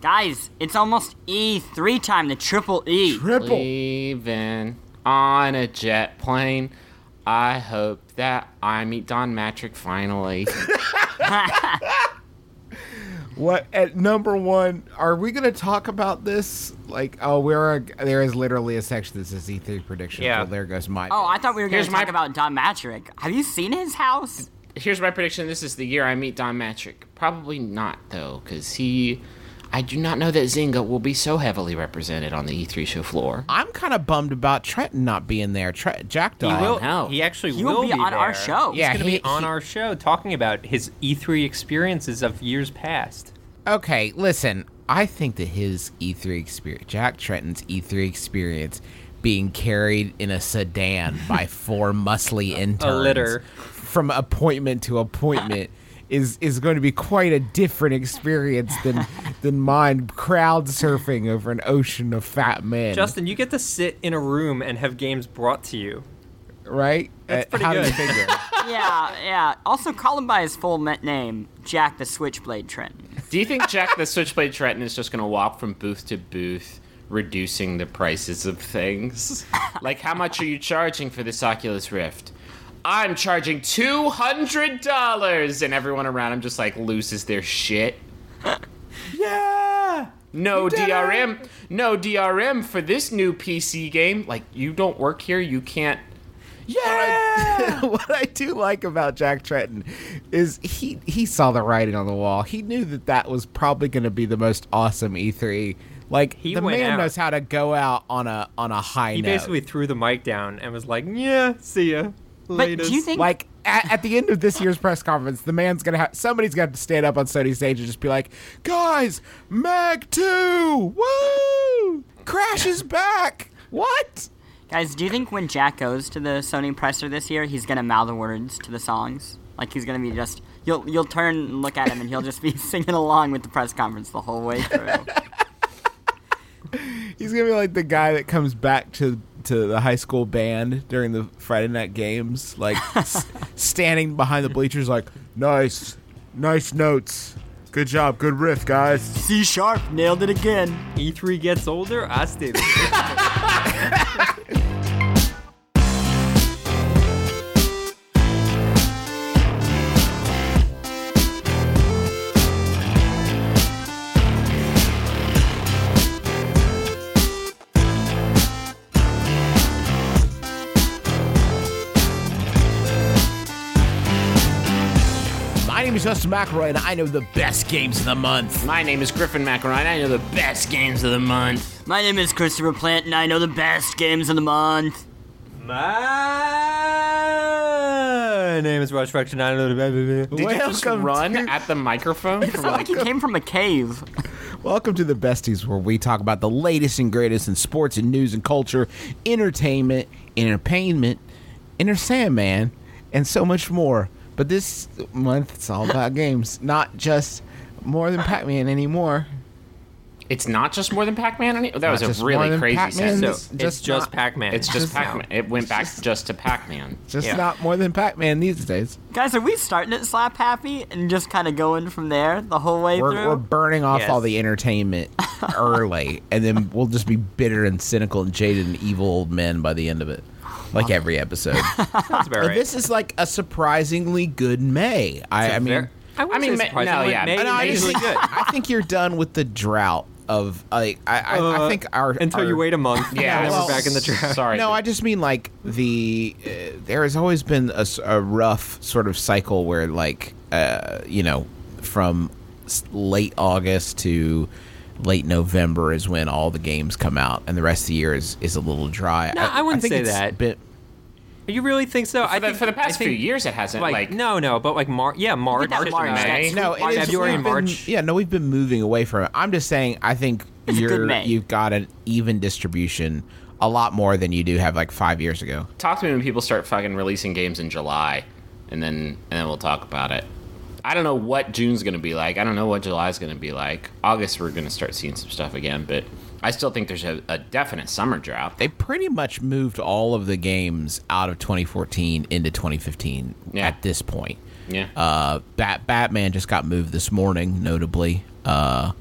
Guys, it's almost E3 time, the triple E. Triple. Leaving on a jet plane. I hope that I meet Don Mattrick finally. What at number one? Are we gonna talk about this? Like, oh, we're a, there is literally a section that says E3 prediction. Yeah. Well, there goes my. Oh, I thought we were going Here's to my- talk about Don Mattrick. Have you seen his house? Here's my prediction. This is the year I meet Don Mattrick. Probably not though, because he. I do not know that Zynga will be so heavily represented on the E3 show floor. I'm kind of bummed about Tretton not being there. Tre- Jackdaw. He will. no. He actually He will, will be on our show. Yeah, He's going to he- be on he- our show talking about his E3 experiences of years past. Okay, listen. I think that his E3 experience, Jack Tretton's E3 experience, being carried in a sedan by four muscly interns a litter. from appointment to appointment. Is, is going to be quite a different experience than than mine crowd surfing over an ocean of fat men. Justin, you get to sit in a room and have games brought to you. right? That's Uh, pretty how good. yeah, yeah. Also, call him by his full ma- name, Jack the Switchblade Tretton. Do you think Jack the Switchblade Tretton is just going to walk from booth to booth, reducing the prices of things? like, how much are you charging for this Oculus Rift? I'm charging two hundred dollars, and everyone around him just like loses their shit. yeah. No did it! DRM, no DRM for this new PC game. Like, you don't work here, you can't. Yeah. what I do like about Jack Tretton is he he saw the writing on the wall. He knew that that was probably going to be the most awesome E3. Like He the man out. knows how to go out on a on a high He note. basically threw the mic down and was like, "Yeah, see ya." But do you think like at, at the end of this year's press conference, the man's gonna have somebody's got to stand up on Sony stage and just be like, "Guys, Mag Two, woo! Crash is back. What? Guys, do you think when Jack goes to the Sony presser this year, he's gonna mouth the words to the songs? Like he's gonna be just you'll you'll turn and look at him and he'll just be singing along with the press conference the whole way through. He's gonna be like the guy that comes back to to the high school band during the Friday night games, like s- standing behind the bleachers, like nice, nice notes, good job, good riff, guys. C sharp nailed it again. E3 E gets older, I stay. the same. is Justin McElroy, and I know the best games of the month. My name is Griffin McElroy, and I know the best games of the month. My name is Christopher Plante and I know the best games of the month. My name is Russ Frushtick. And I know the best. Did you just Welcome run to- at the microphone? It's from, not like he came from a cave. Welcome to the Besties, where we talk about the latest and greatest in sports and news and culture, entertainment, entertainment, Inner Sandman, and so much more. But this month, it's all about games, not just more than Pac-Man anymore. It's not just more than Pac-Man. Any- that was Not just a really crazy Pac-Man. So sentence. it's Just just Pac-Man. It's just just. Pac-Man. It went back just to Pac-Man. Just Yeah. not more than Pac-Man these days. Guys, are we starting at Slap Happy and just kind of going from there the whole way We're, through? we're burning off Yes. all the entertainment early, and then we'll just be bitter and cynical and jaded and evil old men by the end of it, like every episode. Sounds about right. this is like a surprisingly good May. I, I mean, Ver- I, I mean, say Ma- no, yeah. May, No, no, I May is just- really good. I think you're done with the drought of like I I, I Uh, think our until our- you wait a month. Yeah, and then well, we're back in the draft. Sorry. No, I just mean like the uh, there has always been a rough sort of cycle where like uh you know from late August to late November is when all the games come out and the rest of the year is is a little dry. No, I wouldn't think say it's that. Been, You really think so? For, I the, think for the past I think, few years, it hasn't. Like, Like, no, no, but like Mar- yeah, March. that March, May. no, it March, February, been- March. Yeah, no, we've been moving away from it. I'm just saying. I think It's you're you've got an even distribution, a lot more than you do have like five years ago. talk to me when people start fucking releasing games in July, and then and then we'll talk about it. I don't know what June's gonna be like. I don't know what July's gonna be like. August we're gonna start seeing some stuff again, but I still think there's a, a definite summer drought. They pretty much moved all of the games out of 2014 into 2015 Yeah. at this point. Yeah. Uh, Bat- Batman just got moved this morning, notably. Uh,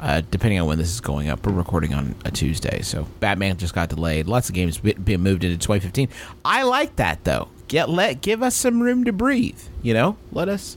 Uh, depending on when this is going up, we're recording on a Tuesday, so Batman just got delayed. Lots of games be- being moved into 2015. I like that though. Get let give us some room to breathe. You know, let us.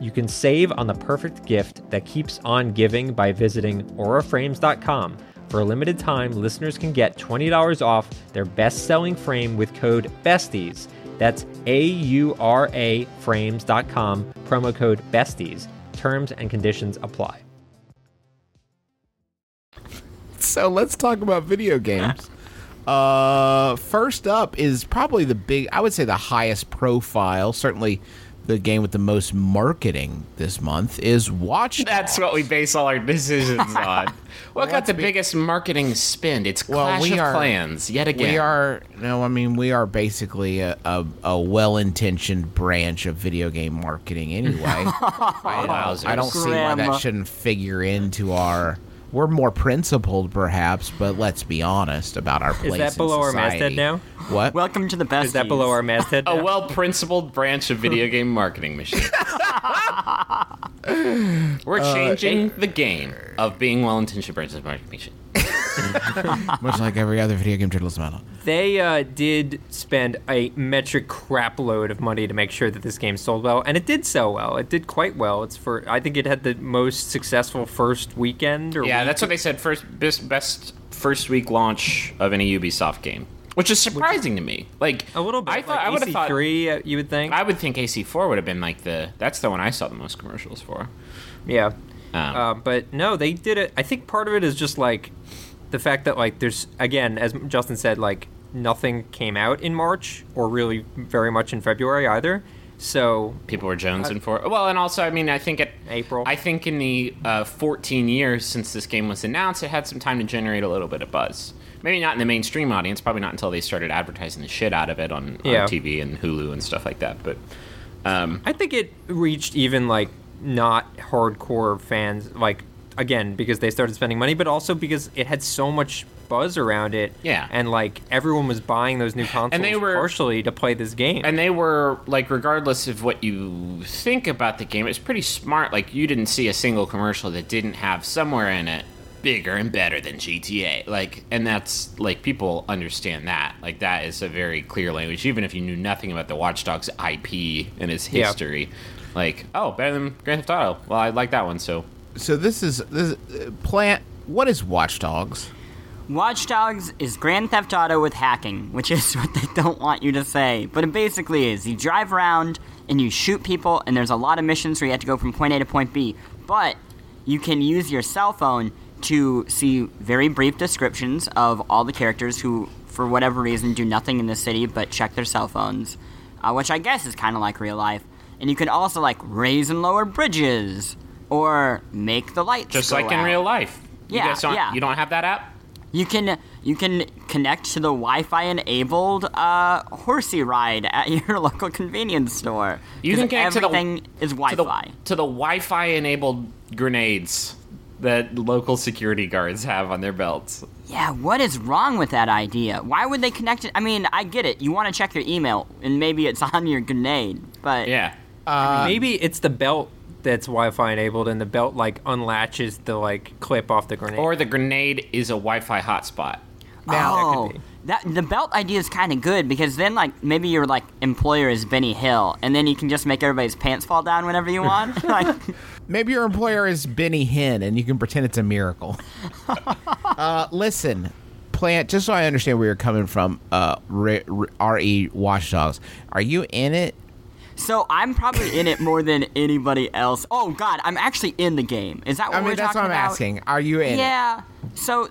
you can save on the perfect gift that keeps on giving by visiting auraframes.com. For a limited time, listeners can get $20 off their best selling frame with code BESTIES. That's A U R A frames.com, promo code BESTIES. Terms and conditions apply. So let's talk about video games. Uh, first up is probably the big, I would say the highest profile, certainly the game with the most marketing this month is Watch. That's what we base all our decisions on. What got the biggest marketing spend? It's Clash we of are- Clans yet again. We are no, I mean we are basically a, a, a well-intentioned branch of video game marketing anyway. I, I don't see why that shouldn't figure into our. We're more principled, perhaps, but let's be honest about our place. Is that in below our masthead now? What? Welcome to the best. Is that below our masthead? a well-principled branch of video game marketing machine. We're Uh, changing the game of being well-intentioned branches of marketing machine. Much like every other video game journalism out. They uh, did spend a metric crap load of money to make sure that this game sold well, and it did sell well. It did quite well. It's for I think it had the most successful first weekend. Or Yeah, week. that's what they said. First best, best first week launch of any Ubisoft game, which is surprising to me. Like a little bit. I thought like I would have thought. AC3, uh, you would think. I would think AC4 would have been like the. That's the one I saw the most commercials for. yeah, Um, uh, but no, they did it. I think part of it is just like the fact that like there's again, as Justin said, like nothing came out in March or really very much in February either. So People were jonesing for. Well, and also, I mean, I think at April. I think in the uh, 14 years since this game was announced, it had some time to generate a little bit of buzz. Maybe not in the mainstream audience. Probably not until they started advertising the shit out of it on, Yeah. on TV and Hulu and stuff like that. But um, I think it reached even like not hardcore fans, like again because they started spending money, but also because it had so much buzz around it. Yeah. and like everyone was buying those new consoles and they were- partially to play this game. and they were like, regardless of what you think about the game, it's pretty smart. Like you didn't see a single commercial that didn't have somewhere in it bigger and better than GTA. Like, and that's like people understand that. Like that is a very clear language, even if you knew nothing about the Watch Dogs IP and its Yeah. history. Like, oh, better than Grand Theft Auto. Well, I like that one, so So this is this uh, Plante. What is Watch Dogs? Watch Dogs is Grand Theft Auto with hacking, which is what they don't want you to say. But it basically is. You drive around and you shoot people, and there's a lot of missions where you have to go from point A to point B. But you can use your cell phone to see very brief descriptions of all the characters who, for whatever reason, do nothing in the city but check their cell phones, uh, which I guess is kind of like real life. And you can also like raise and lower bridges or make the lights just go like in real life. You Yeah, guys don't, yeah. You don't have that app? You can you can connect to the Wi-Fi enabled uh, horsey ride at your local convenience store. You 'Cause can connect to the everything is to the, Wi-Fi. to the Wi-Fi enabled grenades that local security guards have on their belts. Yeah, what is wrong with that idea? Why would they connect it? I mean, I get it. You want to check your email, and maybe it's on your grenade, but Yeah. Uh, Maybe it's the belt that's Wi-Fi enabled, and the belt like unlatches the like clip off the grenade. Or the grenade is a Wi-Fi hotspot. Now, that oh, could be. that the belt idea is kind of good because then like maybe your like employer is Benny Hill, and then you can just make everybody's pants fall down whenever you want. like, Maybe your employer is Benny Hinn, and you can pretend it's a miracle. uh, listen, Plante. Just so I understand where you're coming from, uh, re, re, re Watch Dogs. Are you in it? So I'm probably in it more than anybody else. Oh God, I'm actually in the game. Is that what I mean, we're that's talking what I'm about? asking. Are you in? it? Yeah. So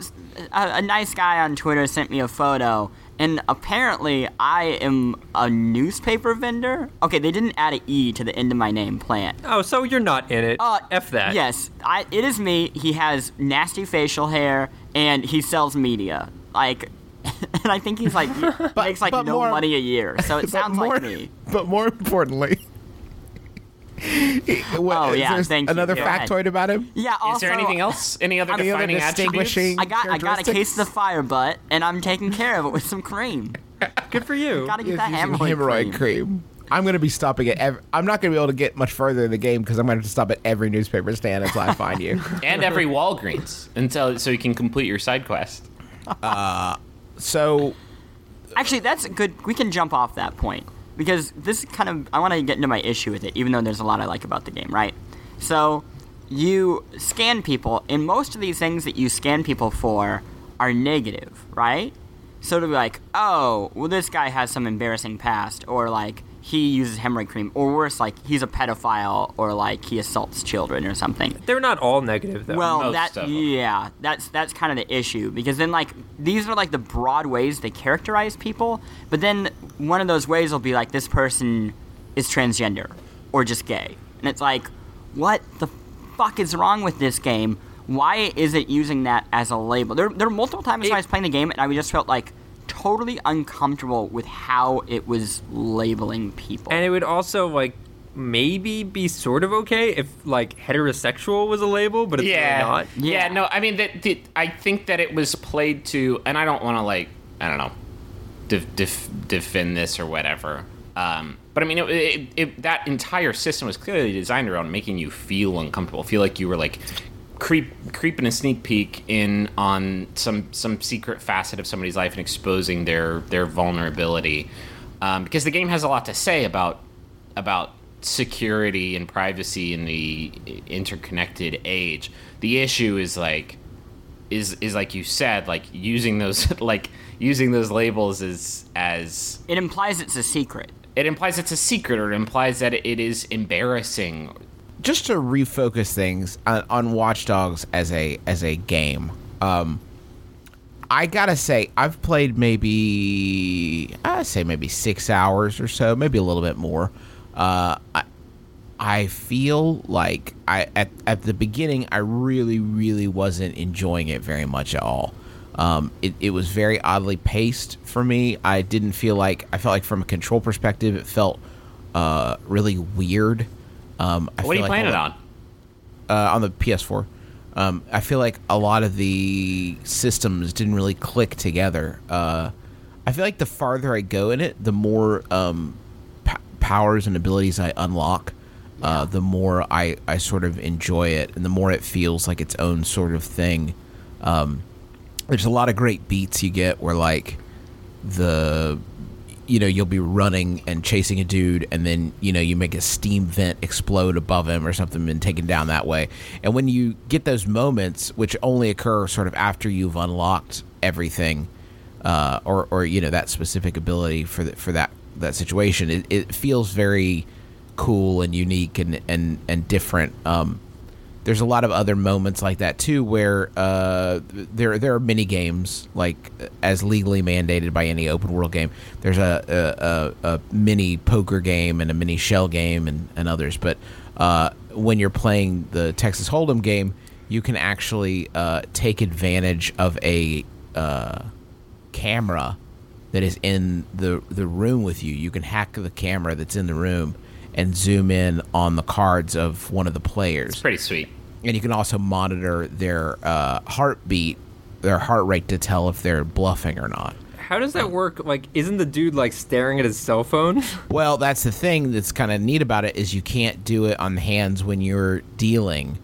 a nice guy on Twitter sent me a photo, and apparently I am a newspaper vendor. Okay, they didn't add an e to the end of my name, Plant. Oh, so you're not in it? Uh, F that. Yes, I, it is me. He has nasty facial hair, and he sells media. Like, and I think he's like but, makes like no more- money a year. So it sounds more, like me. But more importantly. what, Oh, yeah, there thank you. another Go ahead. factoid about him? Yeah. Also, Is there anything else? Any other Any other distinguishing- I got I got a case of the fire butt, and I'm taking care of it with some cream. Good for you. Gotta get that hemorrhoid, hemorrhoid cream. cream. I'm going to be stopping at. Ev- I'm not going to be able to get much further in the game because I'm going to have to stop at every newspaper stand until I find you. and every Walgreens until so you can complete your side quest. Uh, So Actually, that's good. We can jump off that point because this kind of I want to get into my issue with it, even though there's a lot I like about the game, right? So you scan people, and most of these things that you scan people for are negative, right? So to be like, oh, well, this guy has some embarrassing past, or like he uses hemorrhoid cream, or worse, like he's a pedophile, or like he assaults children or something. They're not all negative though. Well, most that of 'em. yeah, that's that's kind of the issue because then like these are like the broad ways they characterize people, but then one of those ways will be like this person is transgender or just gay, and it's like, what the fuck is wrong with this game? Why is it using that as a label? There, there were multiple times when I was playing the game and I just felt like totally uncomfortable with how it was labeling people. and it would also like maybe be sort of okay if like heterosexual was a label, but it's really yeah. not. yeah, Yeah. No, I mean that. that- I think that it was played to, and I don't want to like, I don't know, def, def, defend this or whatever. Um, but I mean, it, it, it, that entire system was clearly designed around making you feel uncomfortable, feel like you were like creep creeping a sneak peek in on some some secret facet of somebody's life and exposing their their vulnerability. Um, because the game has a lot to say about about security and privacy in the interconnected age. The issue is like is is like you said, like using those like using those labels as as it implies it's a secret. it implies it's a secret or it implies that it is embarrassing. Just to refocus things on, on Watch Dogs as a as a game, um, I gotta say I've played maybe I say maybe six hours or so, maybe a little bit more. Uh, I I feel like I at at the beginning I really really wasn't enjoying it very much at all. Um, it, it was very oddly paced for me. I didn't feel like I felt like from a control perspective it felt uh, really weird. Um, I What are you like playing it on? uh, on the PS4. Um, I feel like a lot of the systems didn't really click together. Uh, I feel like the farther I go in it, the more um, p- powers and abilities I unlock, uh, the more I, I sort of enjoy it, and the more it feels like its own sort of thing. Um, there's a lot of great beats you get where like the you know you'll be running and chasing a dude and then you know you make a steam vent explode above him or something and take him down that way. And when you get those moments which only occur sort of after you've unlocked everything uh, or or you know that specific ability for the, for that that situation it, it feels very cool and unique and and and different. Um there's a lot of other moments like that too where uh, there there are mini games like as legally mandated by any open world game. There's a a, a, a mini poker game and a mini shell game and, and others but uh, when you're playing the Texas Hold'em game you can actually uh, take advantage of a uh, camera that is in the the room with you. You can hack the camera that's in the room and zoom in on the cards of one of the players. It's pretty sweet. And you can also monitor their uh, heartbeat, their heart rate to tell if they're bluffing or not. how does that work? Like, isn't the dude like staring at his cell phone? Well, that's the thing that's kind of neat about it is you can't do it on the hands when you're dealing.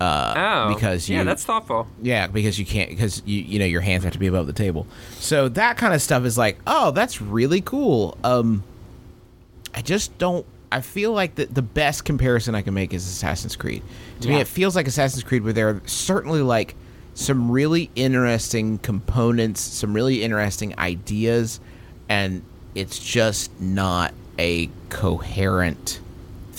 oh, because yeah, that's thoughtful. Yeah, because you can't because you you know your hands have to be above the table. So that kind of stuff is like, oh, that's really cool. Um, I just don't. I feel like the the best comparison I can make is Assassin's Creed. To me, it feels like Assassin's Creed, where there are certainly like some really interesting components, some really interesting ideas, and it's just not a coherent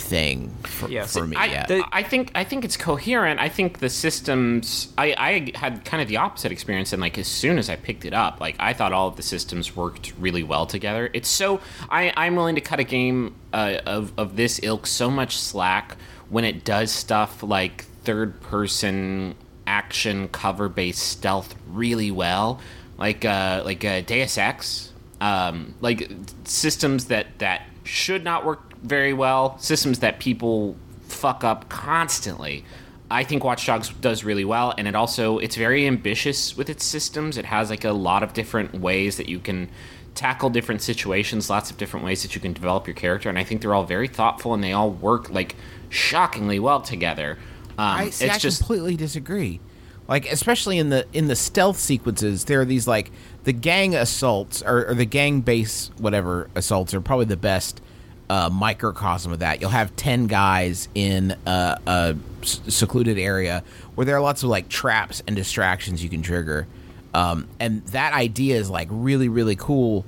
thing for, Yeah, for me I, yet. the- I think I think it's coherent. I think the systems. I, I had kind of the opposite experience, and like as soon as I picked it up, like I thought all of the systems worked really well together. It's so I I'm willing to cut a game uh, of of this ilk so much slack when it does stuff like third person action cover based stealth really well, like uh like uh, Deus Ex um, like systems that that should not work very well, systems that people fuck up constantly. I think Watch Dogs does really well, and it also it's very ambitious with its systems. It has like a lot of different ways that you can tackle different situations, lots of different ways that you can develop your character, and I think they're all very thoughtful and they all work like shockingly well together. Um, I see. it's I just completely disagree. Like especially in the in the stealth sequences, there are these like the gang assaults or, or the gang base whatever assaults are probably the best uh, microcosm of that. You'll have ten guys in a secluded area where there are lots of like traps and distractions you can trigger, um, and that idea is like really really cool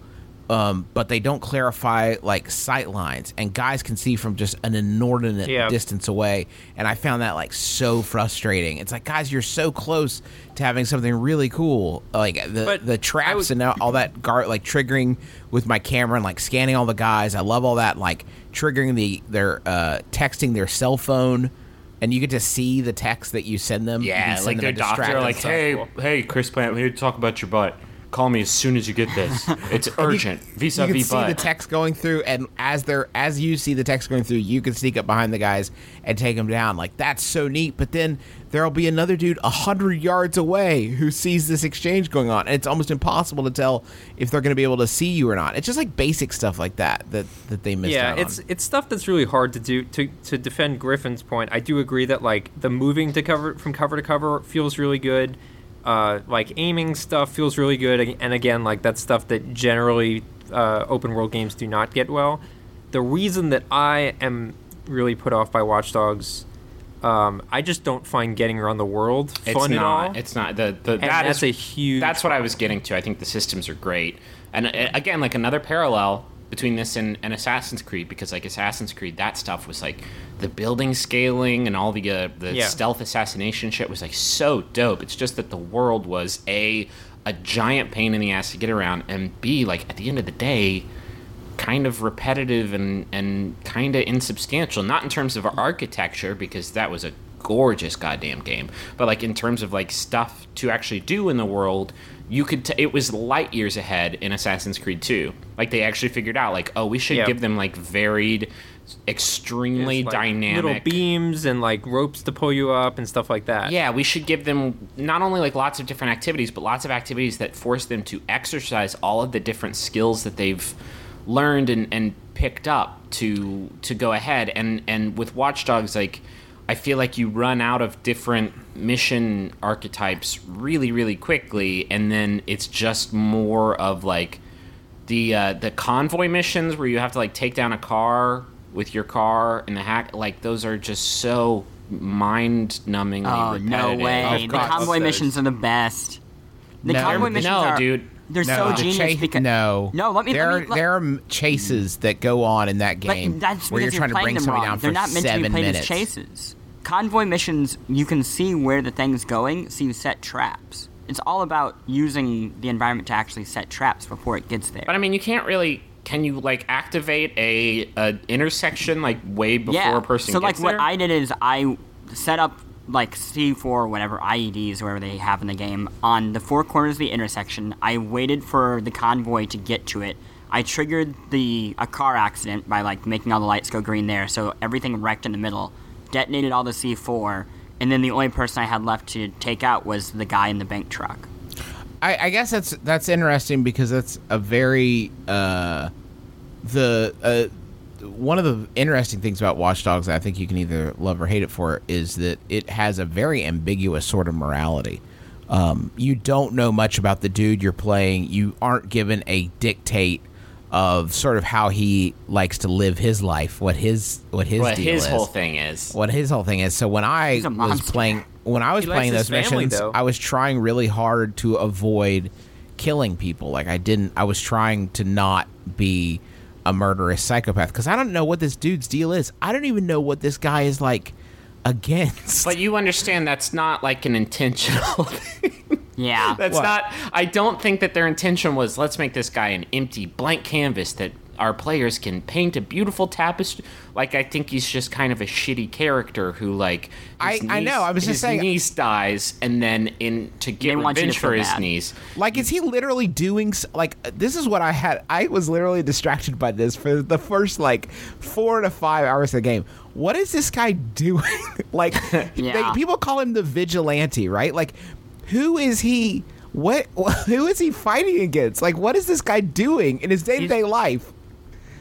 um, but they don't clarify like sight lines, and guys can see from just an inordinate Yeah. distance away. And I found that like so frustrating. It's like, guys, you're so close to having something really cool, like the But the traps would- and all all that guard like triggering with my camera and like scanning all the guys. I love all that like triggering the their uh, texting their cell phone. And you get to see the text that you send them. You Yeah, send like them their doctor, like, stuff. hey, hey, Chris Plante, we're here to talk about your butt. Call me as soon as you get this. It's urgent. you can Vis-a-vis see the text going through, and as they're as you see the text going through, you can sneak up behind the guys and take them down. Like that's so neat. But then there'll be another dude a hundred yards away who sees this exchange going on, and it's almost impossible to tell if they're going to be able to see you or not. It's just like basic stuff like that that that they missed yeah out it's on. it's stuff that's really hard to do to to defend griffin's point i do agree that like the moving to cover from cover to cover feels really good uh, like aiming stuff feels really good and again like that's stuff that generally uh, open world games do not get well the reason that i am really put off by watch dogs um, i just don't find getting around the world It's fun at all not. It's not. The, the, that that's is- a huge That's what I was getting to. I think the systems are great. And uh, again, like another parallel between this and, and Assassin's Creed, because like Assassin's Creed, that stuff was like the building scaling and all the uh, the Yeah. stealth assassination shit was like so dope. It's just that the world was a a giant pain in the ass to get around, and b like at the end of the day, kind of repetitive and and kind of insubstantial. Not in terms of architecture, because that was a gorgeous goddamn game, but like in terms of like stuff to actually do in the world. You could. T- it was light years ahead in Assassin's Creed 2. Like they actually figured out, like, oh, we should Yeah. give them like varied, extremely like, dynamic little beams and like ropes to pull you up and stuff like that yeah, we should give them not only like lots of different activities, but lots of activities that force them to exercise all of the different skills that they've learned and, and picked up to to go ahead. And and with Watch Dogs, like I feel like you run out of different mission archetypes really, really quickly, and then it's just more of like the uh, the convoy missions where you have to like take down a car with your car and the hack. Like those are just so mind-numbingly Oh no repetitive. way! The convoy Those. missions are the best. The No. convoy missions no, are, dude. They're No, so the genius chase- because no, no. Let me. There, let are, me, let- there are chases mm. that go on in that game that's where you're because trying to bring them somebody wrong. down They're for not meant to be played minutes. as chases. Convoy missions, you can see where the thing's going, so you set traps. It's all about using the environment to actually set traps before it gets there. But I mean, you can't really. Can you like activate a, a intersection like way before yeah. a person so gets like what? I did is I set up like C4 whatever IEDs or whatever they have in the game on the four corners of the intersection. I waited for the convoy to get to it. I triggered the a car accident by like making all the lights go green there, so everything wrecked in the middle. Detonated all the C4, and then the only person I had left to take out was the guy in the bank truck. I, I guess that's that's interesting because that's a very uh, the uh, one of the interesting things about Watch Dogs. I think you can either love or hate it for is that it has a very ambiguous sort of morality. Um, you don't know much about the dude you're playing. You aren't given a dictate of sort of how he likes to live his life, what his what his what deal his is whole thing is. what his whole thing is. So when I was playing, when I was He playing those family, missions, though. I was trying really hard to avoid killing people. Like I didn't. I was trying to not be a murderous psychopath because I don't know what this dude's deal is. I don't even know what this guy is like against. But you understand that's not like an intentional thing. Yeah. That's What? not. I don't think that their intention was let's make this guy an empty blank canvas that our players can paint a beautiful tapestry. Like I think he's just kind of a shitty character who like. his I- I know, I was just his saying- uh, niece dies, and then in to get They want you to revenge for his bad. niece. Like, is he literally doing like this? Is what I had. I was literally distracted by this for the first like four to five hours of the game. What is this guy doing? like, Yeah. they, people call him the vigilante, right? Like, who is he? What? Who is he fighting against? Like, what is this guy doing in his day to day life?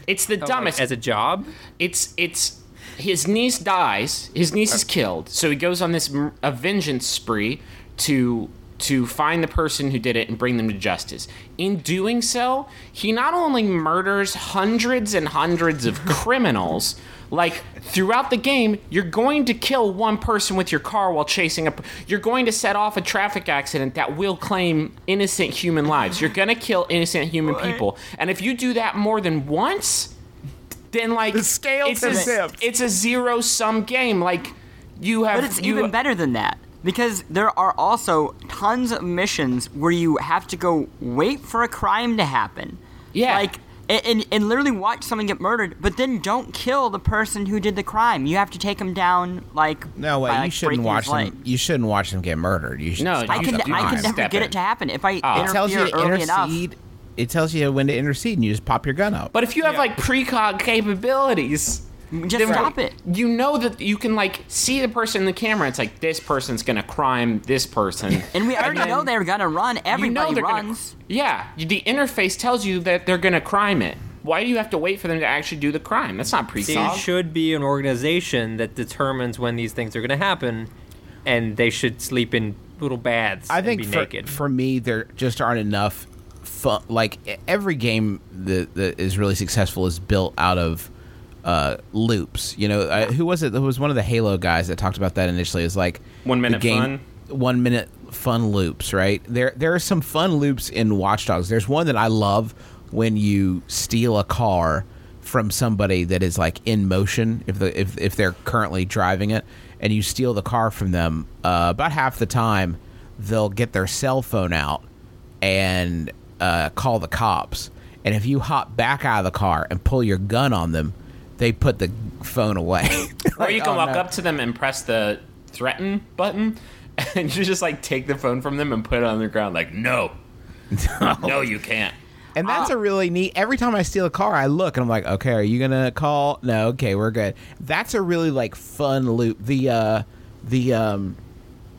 It's the dumbest. as a job. it's it's his niece dies his niece is uh. killed so he goes on this m- a vengeance spree to to find the person who did it and bring them to justice. In doing so he not only murders hundreds and hundreds of criminals like throughout the game you're going to kill one person with your car while chasing a you're going to set off a traffic accident that will claim innocent human lives. You're going to kill innocent human people. And if you do that more than once then like The scale it's a, it's a zero sum game. Like you have, But it's you, even better than that because there are also tons of missions where you have to go wait for a crime to happen. Yeah. Like and, and, and literally watch someone get murdered, but then don't kill the person who did the crime. You have to take them down like No way. by, you shouldn't watch his them. leg. You shouldn't watch them get murdered. You should. No, stop I can the I can never step get in. it to happen if I Ah. It tells you interfere to early enough. It tells you when to intercede, and you just pop your gun up. But if you have like precog capabilities, Just then stop it. You know that you can like see the person in the camera. It's like this person's gonna crime this person, And we already then know they're gonna run. you Everybody know they're runs. Gonna, yeah, the interface tells you that they're gonna crime it. Why do you have to wait for them to actually do the crime? That's not pre. There precog. should be an organization that determines when these things are going to happen, and they should sleep in little baths I and think be for, naked. for me, there just aren't enough fun. Like every game that, that is really successful is built out of uh, loops. You know, uh, who was it? There was one of the Halo guys that talked about that initially. Is like One minute fun? One minute fun loops, right? There, there are some fun loops in Watch Dogs. There's one that I love when you steal a car from somebody that is like in motion if the if, if they're currently driving it and you steal the car from them uh, about half the time they'll get their cell phone out and uh, call the cops and if you hop back out of the car and pull your gun on them they put the phone away Or you can oh, walk no. up to them and press the threaten button, and you just like take the phone from them and put it on the ground. Like, no, no, you can't. And that's a really neat. Every time I steal a car, I look and I'm like, okay, are you gonna call? No, okay, we're good. That's a really like fun loop. The uh, the um,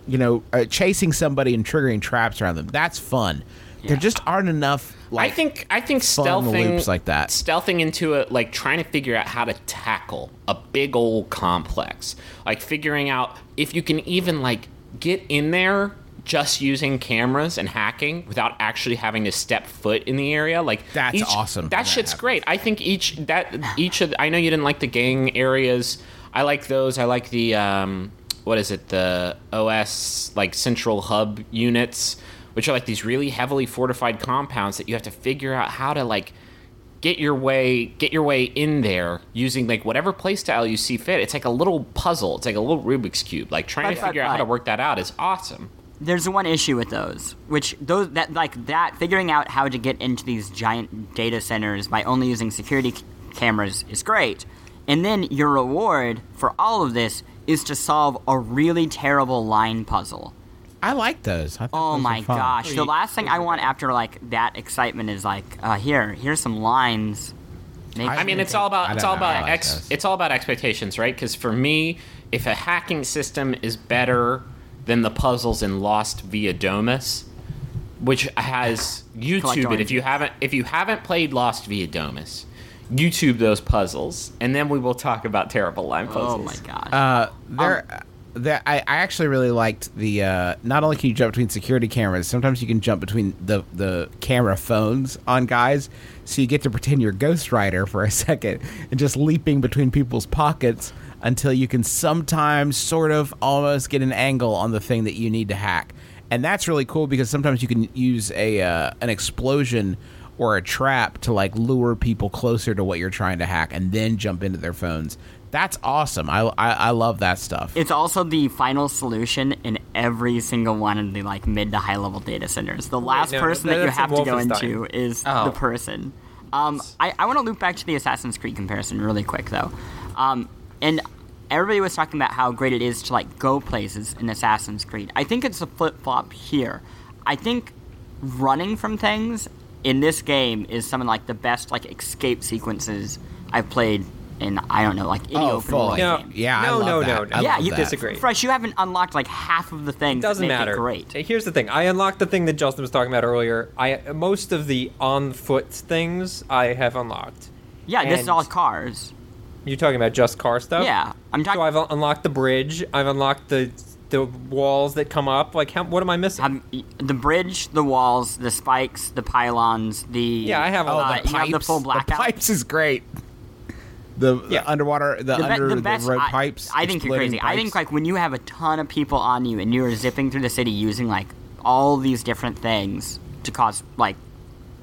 you know, uh, chasing somebody and triggering traps around them. That's fun. There just aren't enough. Like, I think I think stealthing loops like that. stealthing into it, like trying to figure out how to tackle a big old complex, like figuring out if you can even like get in there just using cameras and hacking without actually having to step foot in the area. Like That's each- awesome That that shit's happens. great. I think each that each of the, I know you didn't like the gang areas. I like those. I like the um, what is it? The OS like central hub units, which are like these really heavily fortified compounds that you have to figure out how to like get your way get your way in there using like whatever playstyle you see fit. It's like a little puzzle. It's like a little Rubik's cube. Like trying Right, to figure out how to work that out is awesome. There's one issue with those, which those that like that figuring out how to get into these giant data centers by only using security c- cameras is great. And then your reward for all of this is to solve a really terrible line puzzle. I like those. I Oh those my gosh. The last thing I want after like that excitement is like, uh, here, here's some lines. Make I mean, it's all about it's all about like ex, those. it's all about expectations, right? Because for me, if a hacking system is better than the puzzles in Lost via Domus, which has YouTube it. If you haven't if you haven't played Lost via Domus, YouTube those puzzles, and then we will talk about terrible line puzzles. Oh my god. Uh, there, there. I, I actually really liked the. Uh, not only can you jump between security cameras, sometimes you can jump between the the camera phones on guys, so you get to pretend you're Ghost Rider for a second and just leaping between people's pockets until you can sometimes sort of almost get an angle on the thing that you need to hack, and that's really cool because sometimes you can use a uh, an explosion or a trap to like lure people closer to what you're trying to hack and then jump into their phones. That's awesome. I, I, I love that stuff. It's also the final solution in every single one of the like mid to high level data centers. The last no, person no, that you have to go into is Oh. the person. Um, I, I want to loop back to the Assassin's Creed comparison really quick though, um, and everybody was talking about how great it is to like go places in Assassin's Creed. I think it's a flip flop here. I think running from things in this game is some of like the best like escape sequences I've played in I don't know like any Oh, open fully. world No, game. Yeah, I no, love no, that. no, no. Yeah, you that. disagree. Frush, you haven't unlocked like half of the things. Doesn't that matter. It great. Here's the thing. I unlocked the thing that Justin was talking about earlier. I most of the on foot things I have unlocked. Yeah, this is all cars. You're talking about just car stuff. Yeah, I'm talking. So I've un- unlocked the bridge. I've unlocked the the walls that come up. Like, how, what am I missing? have the bridge, the walls, the spikes, the pylons, the Yeah, I have all uh, that. you have the full blackout. The pipes is great. The, the underwater, the, The, be- under the the, best. road I, pipes. I think you're exploding crazy. I think like when you have a ton of people on you and you're zipping through the city using like all these different things to cause like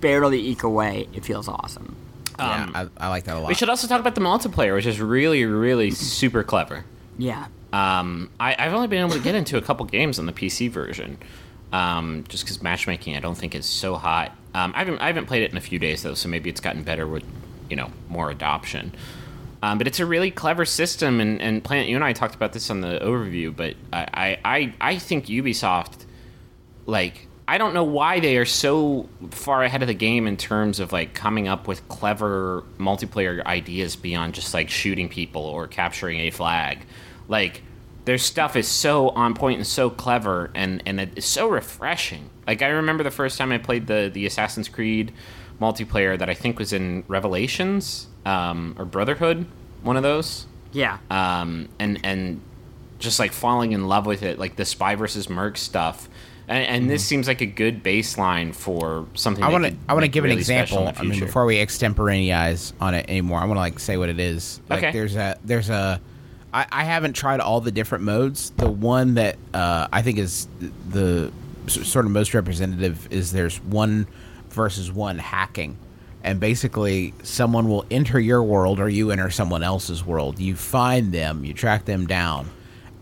barely eke away, it feels awesome. yeah, Um, I, I like that a lot. We should also talk about the multiplayer, which is really, really super clever. Yeah. Um, I, I've only been able to get into a couple games on the PC version, um, just because matchmaking I don't think is so hot. Um, I haven't I haven't played it in a few days though, so maybe it's gotten better with you know more adoption. Um, but it's a really clever system, and, and Planet, you and I talked about this on the overview. But I, I, I, I think Ubisoft, like, I don't know why they are so far ahead of the game in terms of like coming up with clever multiplayer ideas beyond just like shooting people or capturing a flag. Like, their stuff is so on point and so clever, and and it's so refreshing. Like, I remember the first time I played the the Assassin's Creed multiplayer that I think was in Revelations um, or Brotherhood, one of those Yeah. um, and and just like falling in love with it, like the spy versus merc stuff. And, and this seems like a good baseline for something. Mm-hmm. I want want to. I want to give really an example. I mean, before we extemporaneize on it anymore, I want to like say what it is. Like, Okay. there's a there's a. I, I haven't tried all the different modes. The one that uh, I think is the sort of most representative is there's one versus one hacking, and basically someone will enter your world or you enter someone else's world. You find them, you track them down,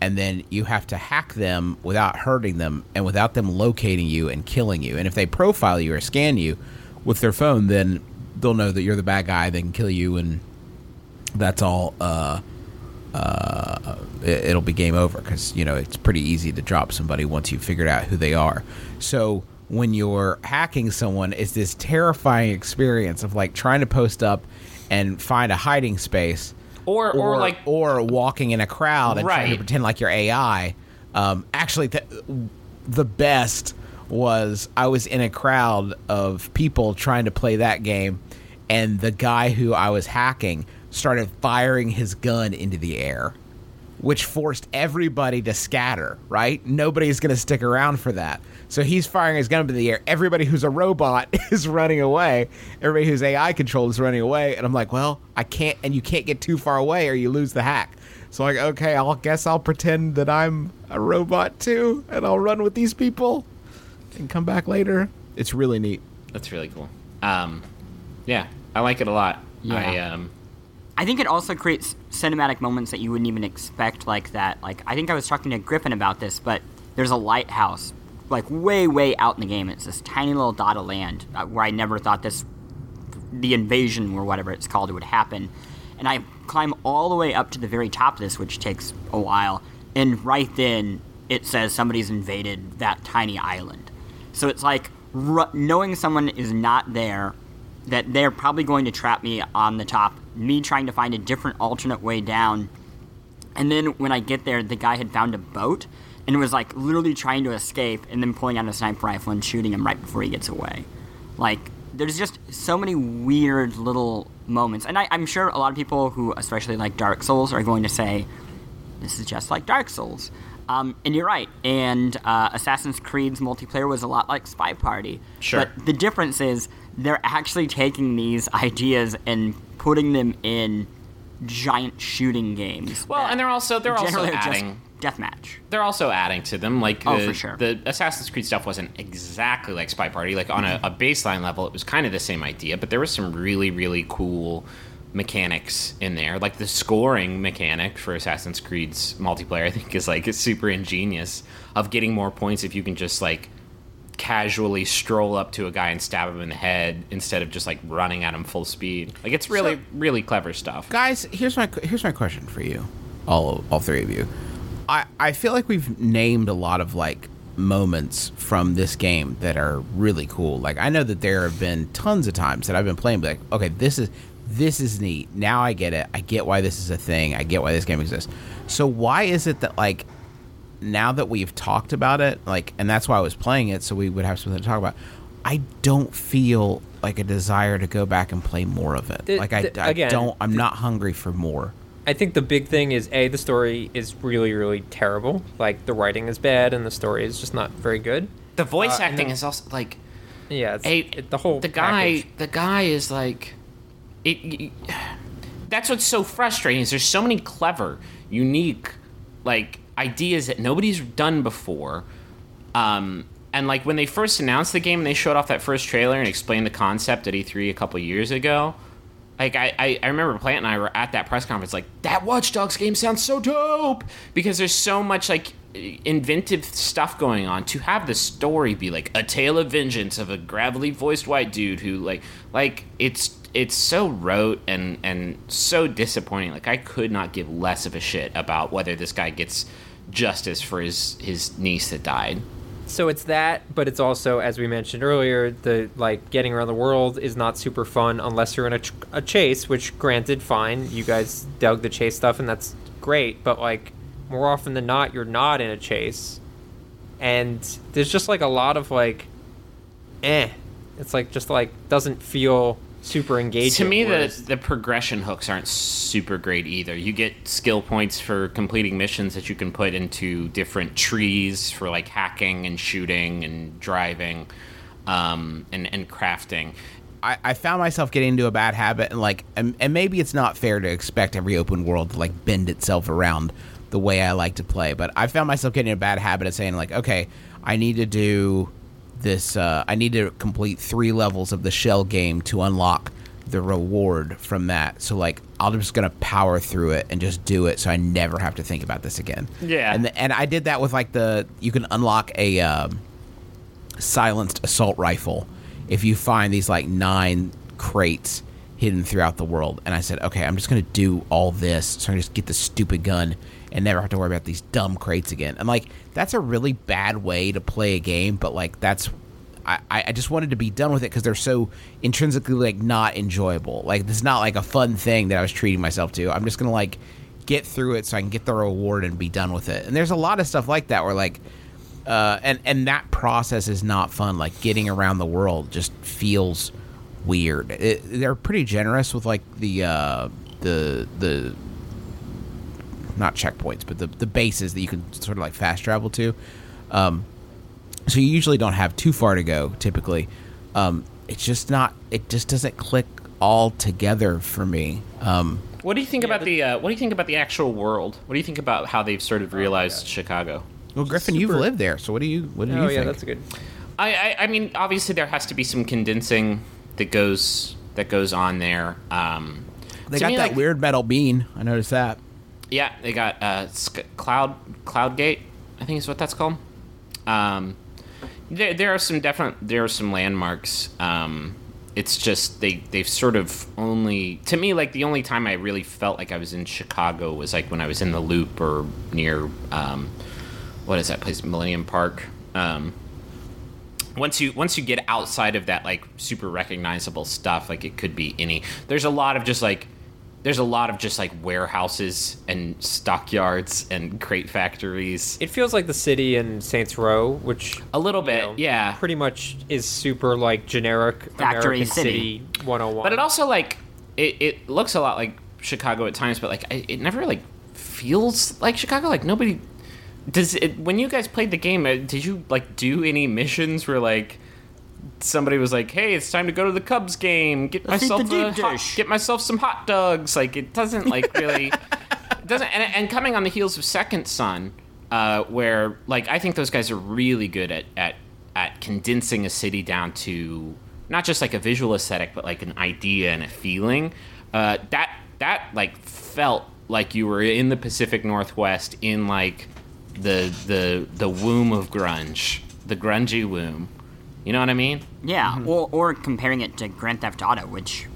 and then you have to hack them without hurting them and without them locating you and killing you. And if they profile you or scan you with their phone, then they'll know that you're the bad guy. They can kill you, and that's all. Uh, uh, it, it'll be game over because you know it's pretty easy to drop somebody once you've figured out who they are. So when you're hacking someone, is this terrifying experience of like trying to post up and find a hiding space or, or like or walking in a crowd and trying to pretend like you're AI. Um, actually, the, the best was I was in a crowd of people trying to play that game, and the guy who I was hacking started firing his gun into the air, which forced everybody to scatter. Right? Nobody's going to stick around for that. So he's firing his gun into the air. Everybody who's a robot is running away. Everybody who's AI controlled is running away. And I'm like, well, I can't, and you can't get too far away or you lose the hack. So like, okay, I'll guess I'll pretend that I'm a robot too, and I'll run with these people, and come back later. It's really neat. that's really cool. Um, yeah, I like it a lot. Yeah. I um, I think it also creates cinematic moments that you wouldn't even expect like that. Like I think I was talking to Griffin about this, but there's a lighthouse like way way out in the game. It's this tiny little dot of land uh, where I never thought this the invasion or whatever it's called would happen. And I climb all the way up to the very top of this, which takes a while. And right then, it says somebody's invaded that tiny island. So it's like knowing someone is not there, that they're probably going to trap me on the top, me trying to find a different alternate way down. And then when I get there, the guy had found a boat, and was like literally trying to escape and then pulling out a sniper rifle and shooting him right before he gets away. Like there's just so many weird little moments, and I, I'm sure a lot of people who especially like Dark Souls are going to say this is just like Dark Souls. Um, and you're right. And uh, Assassin's Creed's multiplayer was a lot like Spy Party. Sure. But the difference is they're actually taking these ideas and putting them in giant shooting games. Well, and they're also they're also adding deathmatch. they're also adding to them. Like Oh, the, for sure. the Assassin's Creed stuff wasn't exactly like Spy Party. Like on a, a baseline level, it was kind of the same idea, but there was some really really cool mechanics in there. Like the scoring mechanic for Assassin's Creed's multiplayer, I think is like super ingenious. Of getting more points if you can just like casually stroll up to a guy and stab him in the head instead of just like running at him full speed. Like it's really So- really clever stuff. guys here's my here's my question for you all all three of you i i feel like we've named a lot of like moments from this game that are really cool like i know that there have been tons of times that i've been playing be like okay this is this is neat now i get it i get why this is a thing i get why this game exists so why is it that like now that we've talked about it, like, and that's why I was playing it, so we would have something to talk about. I don't feel like a desire to go back and play more of it. The- like, I, the- I again, don't. I'm not hungry for more. I think the big thing is a the story is really really terrible. Like the writing is bad and the story is just not very good. The voice Uh, acting then- is also like Yeah, it's, Hey, it- the whole the guy package. the guy is like it, y- that's what's so frustrating is there's so many clever unique like ideas that nobody's done before um and like when they first announced the game and they showed off that first trailer and explained the concept at E3 a couple years ago like I, I, I remember Plante and I were at that press conference like that Watch Dogs game sounds so dope! Because there's so much like inventive stuff going on. To have the story be like a tale of vengeance of a gravelly voiced white dude who like like it's it's so rote and and so disappointing. Like I could not give less of a shit about whether this guy gets justice for his his niece that died So it's that, but it's also, as we mentioned earlier, the like getting around the world is not super fun unless you're in a, ch- a chase. Which, granted, fine, you guys dug the chase stuff, and that's great. But like more often than not, you're not in a chase, and there's just like a lot of like, eh. It's like just like doesn't feel super engaging. to me the, whereas- the progression hooks aren't super great either you get skill points for completing missions that you can put into different trees for like hacking and shooting and driving um, and, and crafting I, I found myself getting into a bad habit, and like, and, and maybe it's not fair to expect every open world to like bend itself around the way I like to play, but I found myself getting a bad habit of saying like, okay, I need to do this. Uh, I need to complete three levels of the shell game to unlock the reward from that. So like, I'm just gonna power through it and just do it, so I never have to think about this again. Yeah. and the, and I did that with like the you can unlock a. Um, silenced assault rifle if you find these like nine crates hidden throughout the world. And I said, okay, I'm just gonna do all this so I can just get the stupid gun and never have to worry about these dumb crates again. And like that's a really bad way to play a game, but like that's I, I just wanted to be done with it because they're so intrinsically like not enjoyable. Like this is not like a fun thing that I was treating myself to. I'm just gonna like get through it so I can get the reward and be done with it. And there's a lot of stuff like that where like uh, and and that process is not fun. Like getting around the world just feels weird. It, they're pretty generous with like the uh, the the not checkpoints, but the the bases that you can sort of like fast travel to. Um, so you usually don't have too far to go. Typically, um, it's just not. It just doesn't click all together for me. Um, what do you think about the uh, what do you think about the actual world what do you think about how they've sort of realized chicago well, Griffin, you've lived there, so what do you what do oh you yeah, think? that's good. I, I, I mean, obviously there has to be some condensing that goes that goes on there. Um, they got me, that like- weird metal bean. I noticed that. Yeah, they got uh, Cloud CloudGate, I think is what that's called. Um, there, there are some definite there are some landmarks. Um, it's just they they've sort of only to me like the only time I really felt like I was in Chicago was like when I was in the Loop or near um, what is that place Millennium Park. Um, once you once you get outside of that like super recognizable stuff, like it could be any. There's a lot of just like there's a lot of just like warehouses and stockyards and crate factories. It feels like the city in Saints Row, which a little bit, know, yeah. pretty much is super like generic Factory American city. City 101. But it also like it, it looks a lot like Chicago at times, but like it never like feels like Chicago. Like nobody does it. When you guys played the game, uh, did you like do any missions where like somebody was like, "Hey, it's time to go to the Cubs game. Get Let's myself the a hot, dish." get myself some hot dogs." Like it doesn't like really it doesn't. And, and coming on the heels of Second Son, uh, where like I think those guys are really good at at at condensing a city down to not just like a visual aesthetic, but like an idea and a feeling. Uh, that that like felt like you were in the Pacific Northwest in like the the the womb of grunge, the grungy womb. You know what I mean? Yeah, Mm-hmm. or or comparing it to Grand Theft Auto, which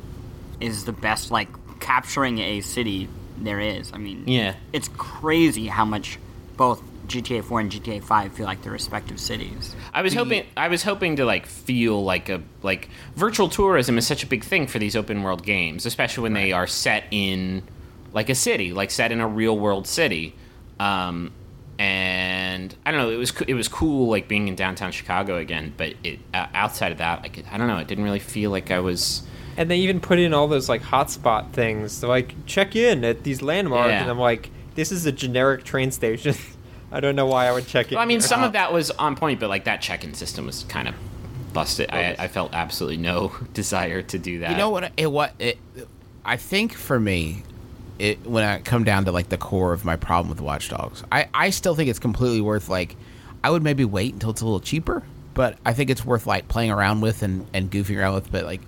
is the best like capturing a city there is. I mean, Yeah. it's crazy how much both GTA 4 and GTA 5 feel like their respective cities. I was hoping I was hoping to like feel like a like virtual tourism is such a big thing for these open world games, especially when they are set in like a city, like set in a real world city. Um, and I don't know, it was it was cool like being in downtown Chicago again, but it uh, outside of that, like I don't know, it didn't really feel like I was. and they even put in all those like hotspot things to like check in at these landmarks, Yeah. and I'm like, this is a generic train station. I don't know why I would check in. Well, I mean, here. some of that was on point, but like that check-in system was kind of busted. I, I felt absolutely no desire to do that. You know what? It what it. I think for me, it when I come down to like the core of my problem with Watch Dogs, I I still think it's completely worth like. I would maybe wait until it's a little cheaper, but I think it's worth like playing around with and and goofing around with. But like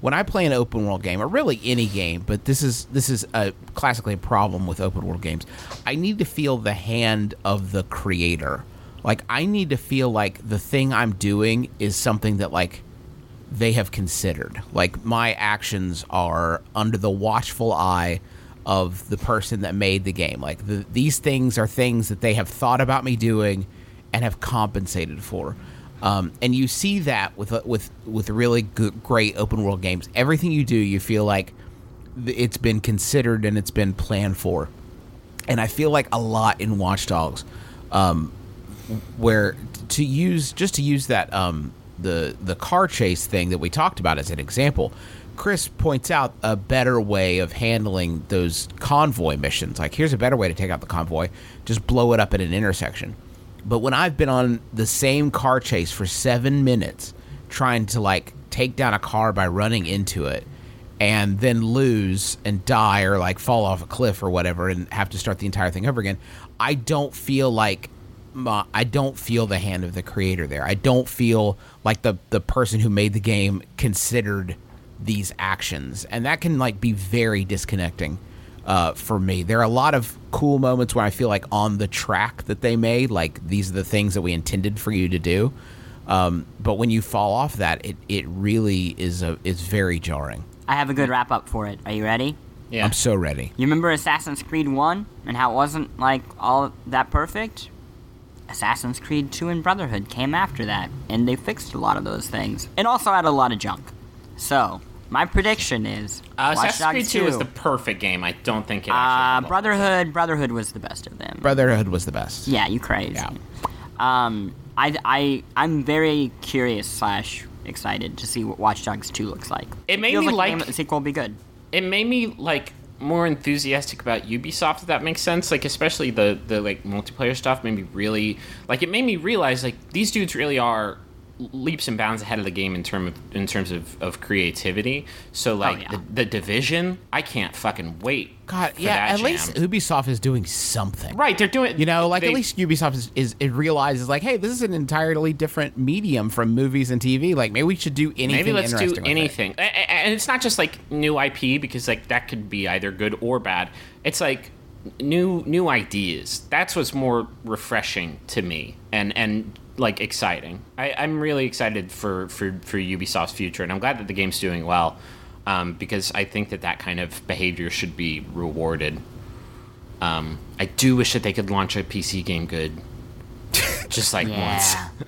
when I play an open world game, or really any game, but this is this is a classically a problem with open world games. I need to feel the hand of the creator. Like I need to feel like the thing I'm doing is something that like they have considered. Like my actions are under the watchful eye of the person that made the game. Like the, these things are things that they have thought about me doing and have compensated for. Um, and you see that with with with really good, great open world games. Everything you do, you feel like it's been considered and it's been planned for. And I feel like a lot in Watch Dogs, um, where to use just to use that um, the the car chase thing that we talked about as an example. Chris points out a better way of handling those convoy missions. Like, here's a better way to take out the convoy: just blow it up at an intersection. But when I've been on the same car chase for seven minutes, trying to like take down a car by running into it, and then lose and die or like fall off a cliff or whatever and have to start the entire thing over again, I don't feel like I don't feel the hand of the creator there. I don't feel like the the person who made the game considered these actions, and that can like be very disconnecting uh, for me. There are a lot of cool moments where I feel like on the track that they made, like these are the things that we intended for you to do. Um, but when you fall off that, it, it really is a is very jarring. I have a good wrap up for it. Are you ready? yeah. I'm so ready. You remember Assassin's Creed 1 and how it wasn't like all that perfect? Assassin's Creed 2 and Brotherhood came after that, and they fixed a lot of those things. And also had a lot of junk. So, my prediction is Uh, Watch Assassin's Creed Dogs 2 is the perfect game. I don't think it uh, actually. Brotherhood, Brotherhood was the best of them. Brotherhood was the best. yeah, you crazy. Yeah. Um, I, I, I'm very curious slash excited to see what Watch Dogs 2 looks like. It made feels me like, the like- the sequel will be good. it made me like more enthusiastic about Ubisoft if that makes sense like especially the the like multiplayer stuff made me really like it made me realize like these dudes really are leaps and bounds ahead of the game in term of in terms of, of creativity so oh, like yeah. the, the division I can't fucking wait God, yeah. At jam. least Ubisoft is doing something. right they're doing You know, like they- at least Ubisoft is, is it realizes like, hey, this is an entirely different medium from movies and TV. Like maybe we should do anything. Maybe let's do it. anything. A- And it's not just like new IP because like that could be either good or bad. It's like new new ideas. That's what's more refreshing to me and and like exciting. I, I'm really excited for, for for Ubisoft's future, and I'm glad that the game's doing well. Um, because I think that that kind of behavior should be rewarded. Um, I do wish that they could launch a PC game good, just like once. Yeah.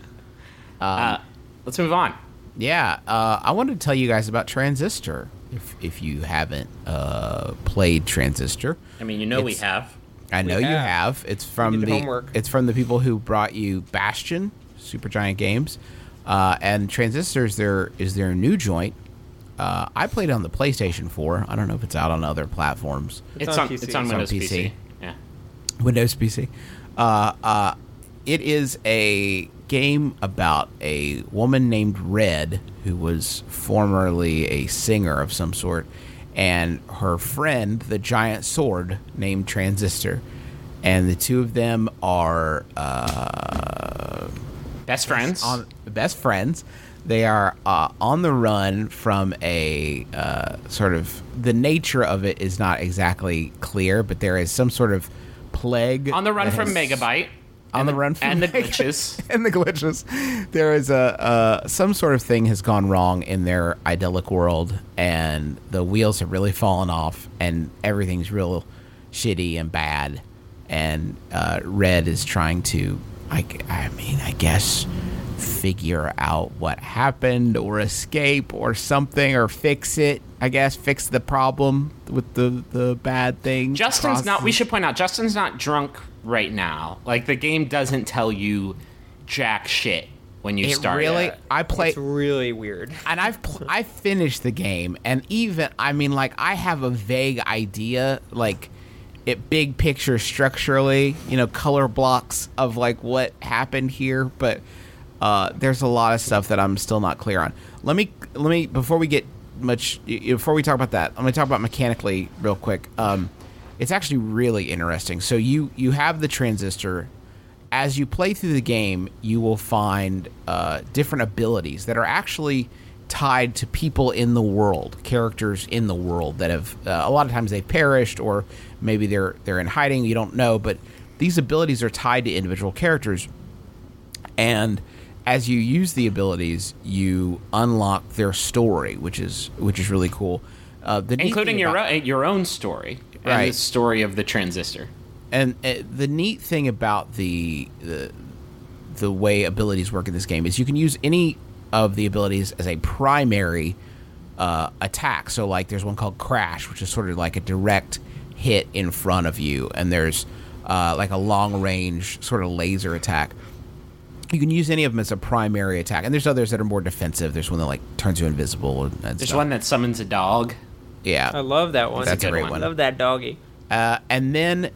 Uh, let's move on. Yeah, uh, I wanted to tell you guys about Transistor. If if you haven't uh, played Transistor, I mean, you know we have. I know you have. have. It's from the homework. it's from the people who brought you Bastion, Supergiant Games, uh, and Transistors. There is their new joint. Uh, I played it on the PlayStation 4. I don't know if it's out on other platforms. It's, on on, PC. it's on It's on Windows PC. PC. Yeah. Windows PC. Uh, uh, it is a game about a woman named Red, who was formerly a singer of some sort, and her friend, the giant sword named Transistor. And the two of them are uh, Best friends. on best friends. They are uh, on the run from a uh, sort of the nature of it is not exactly clear, but there is some sort of plague on the run from has- Megabyte. On and the run from and the glitches. and the glitches. There is a uh, some sort of thing has gone wrong in their idyllic world, and the wheels have really fallen off, and everything's real shitty and bad. And uh, Red is trying to, I mean, I guess, figure out what happened, or escape, or something, or fix it. I guess fix the problem with the the bad thing. Justin's not. We should point out Justin's not drunk right now. Like the game doesn't tell you jack shit when you It start. really. it. I play. It's really weird. and I've pl- I finished the game, and even I mean, like I have a vague idea, like it big picture structurally, you know, color blocks of like what happened here, but uh, there's a lot of stuff that I'm still not clear on. Let me let me before we get much y- y- before we talk about that, I'm gonna talk about mechanically real quick. Um, it's actually really interesting. So you you have the transistor as you play through the game, you will find uh, different abilities that are actually tied to people in the world, characters in the world that have uh, a lot of times they've perished or maybe they're they're in hiding. You don't know, but these abilities are tied to individual characters, and as you use the abilities, you unlock their story, which is which is really cool. Uh, the including your about- own, your own story and Right. the story of the transistor. and uh, the neat thing about the, the the way abilities work in this game is you can use any of the abilities as a primary uh, attack. So, like, there's one called Crash, which is sort of like a direct hit in front of you, and there's uh, like a long range sort of laser attack. You can use any of them as a primary attack, and there's others that are more defensive. There's one that like turns you invisible. There's stuff. one that summons a dog. Yeah, I love that one. That's a good great one. one. Love that doggy. Uh, and then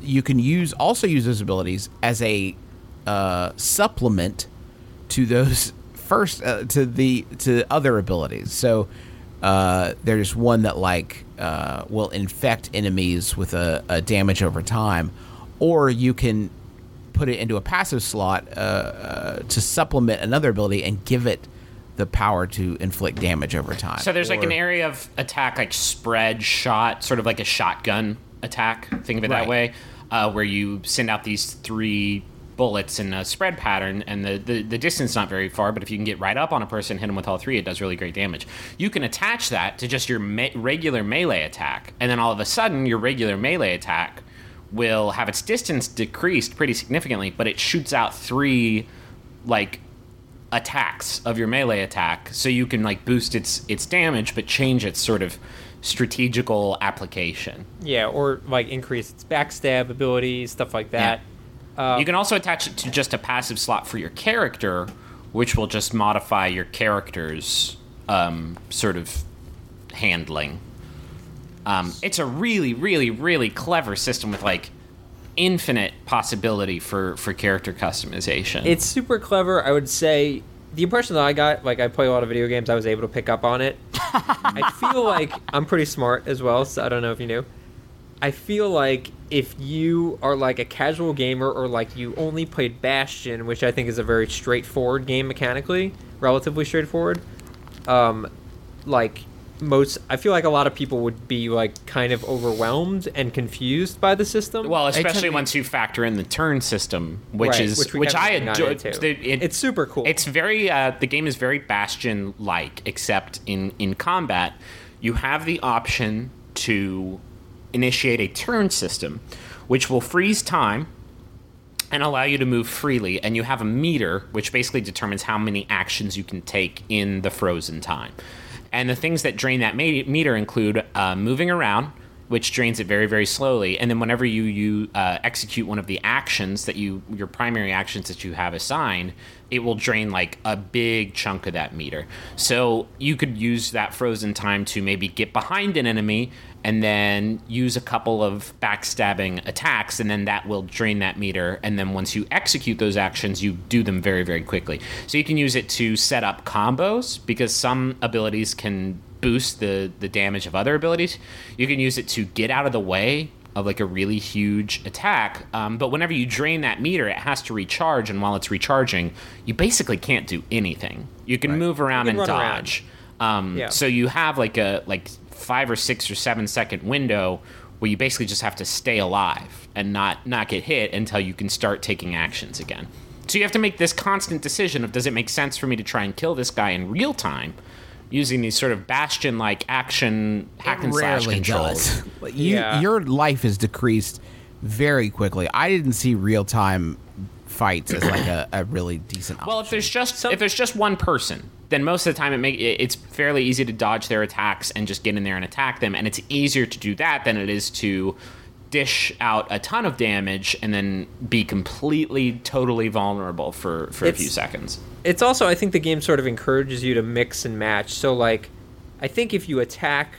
you can use also use those abilities as a uh, supplement to those first uh, to the to other abilities. So uh, there's one that like uh, will infect enemies with a, a damage over time, or you can put it into a passive slot uh, uh, to supplement another ability and give it the power to inflict damage over time. So there's like an area of attack, like spread shot, sort of like a shotgun attack. Think of it Right. that way, uh, where you send out these three bullets in a spread pattern, and the, the the distance not very far. But if you can get right up on a person, hit them with all three, it does really great damage. You can attach that to just your me- regular melee attack, and then all of a sudden, your regular melee attack will have its distance decreased pretty significantly, but it shoots out three like attacks of your melee attack so you can like boost its its damage but change its sort of strategical application. Yeah, or like increase its backstab ability, stuff like that. you can also attach it to just a passive slot for your character which will just modify your character's um, sort of handling. Um, it's a really, really, really clever system with like infinite possibility for for character customization. It's super clever. I would say the impression that I got, like I play a lot of video games, I was able to pick up on it. I feel like I'm pretty smart as well, so I don't know if you knew. I feel like if you are like a casual gamer or like you only played Bastion, which I think is a very straightforward game mechanically, relatively straightforward, um, like most, I feel like a lot of people would be like kind of overwhelmed and confused by the system. Well, especially once you factor in the turn system, which Right, is which which, I haven't gotten adore. into. it- It's super cool. It's very uh, the game is very Bastion like, except in in combat, you have the option to initiate a turn system, which will freeze time and allow you to move freely. And you have a meter, which basically determines how many actions you can take in the frozen time. And the things that drain that meter include uh, moving around, which drains it very, very slowly. And then whenever you you uh, execute one of the actions that you your primary actions that you have assigned, it will drain like a big chunk of that meter. So you could use that frozen time to maybe get behind an enemy and then use a couple of backstabbing attacks, and then that will drain that meter. And then once you execute those actions, you do them very, very quickly. So you can use it to set up combos because some abilities can boost the the damage of other abilities. You can use it to get out of the way of like a really huge attack. Um, but whenever you drain that meter, it has to recharge, and while it's recharging, you basically can't do anything. You can move around can and run around. dodge. Um, Yeah. So you have like a like five or six or seven second window where you basically just have to stay alive and not not get hit until you can start taking actions again. So you have to make this constant decision of does it make sense for me to try and kill this guy in real time using these sort of bastion like action hack and slash controls. does. You, Yeah. Your life is decreased very quickly. I didn't see real time fights as like a, a really decent Option. Well, option. if there's just if there's just one person, then most of the time it make it's fairly easy to dodge their attacks and just get in there and attack them, and it's easier to do that than it is to dish out a ton of damage and then be completely totally vulnerable for for a few seconds. it's also I think the game sort of encourages you to mix and match. So like, I think if you attack,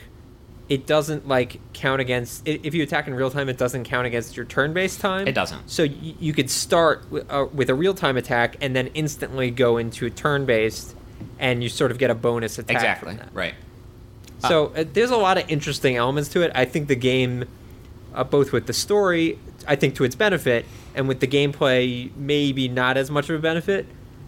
it doesn't like count against. If you attack in real time, it doesn't count against your turn-based time. It doesn't. So y- you could start wi- uh, with a real-time attack and then instantly go into a turn-based, and you sort of get a bonus attack. Exactly. From that. Right. So uh, there's a lot of interesting elements to it. I think the game, uh, both with the story, I think to its benefit, and with the gameplay, maybe not as much of a benefit,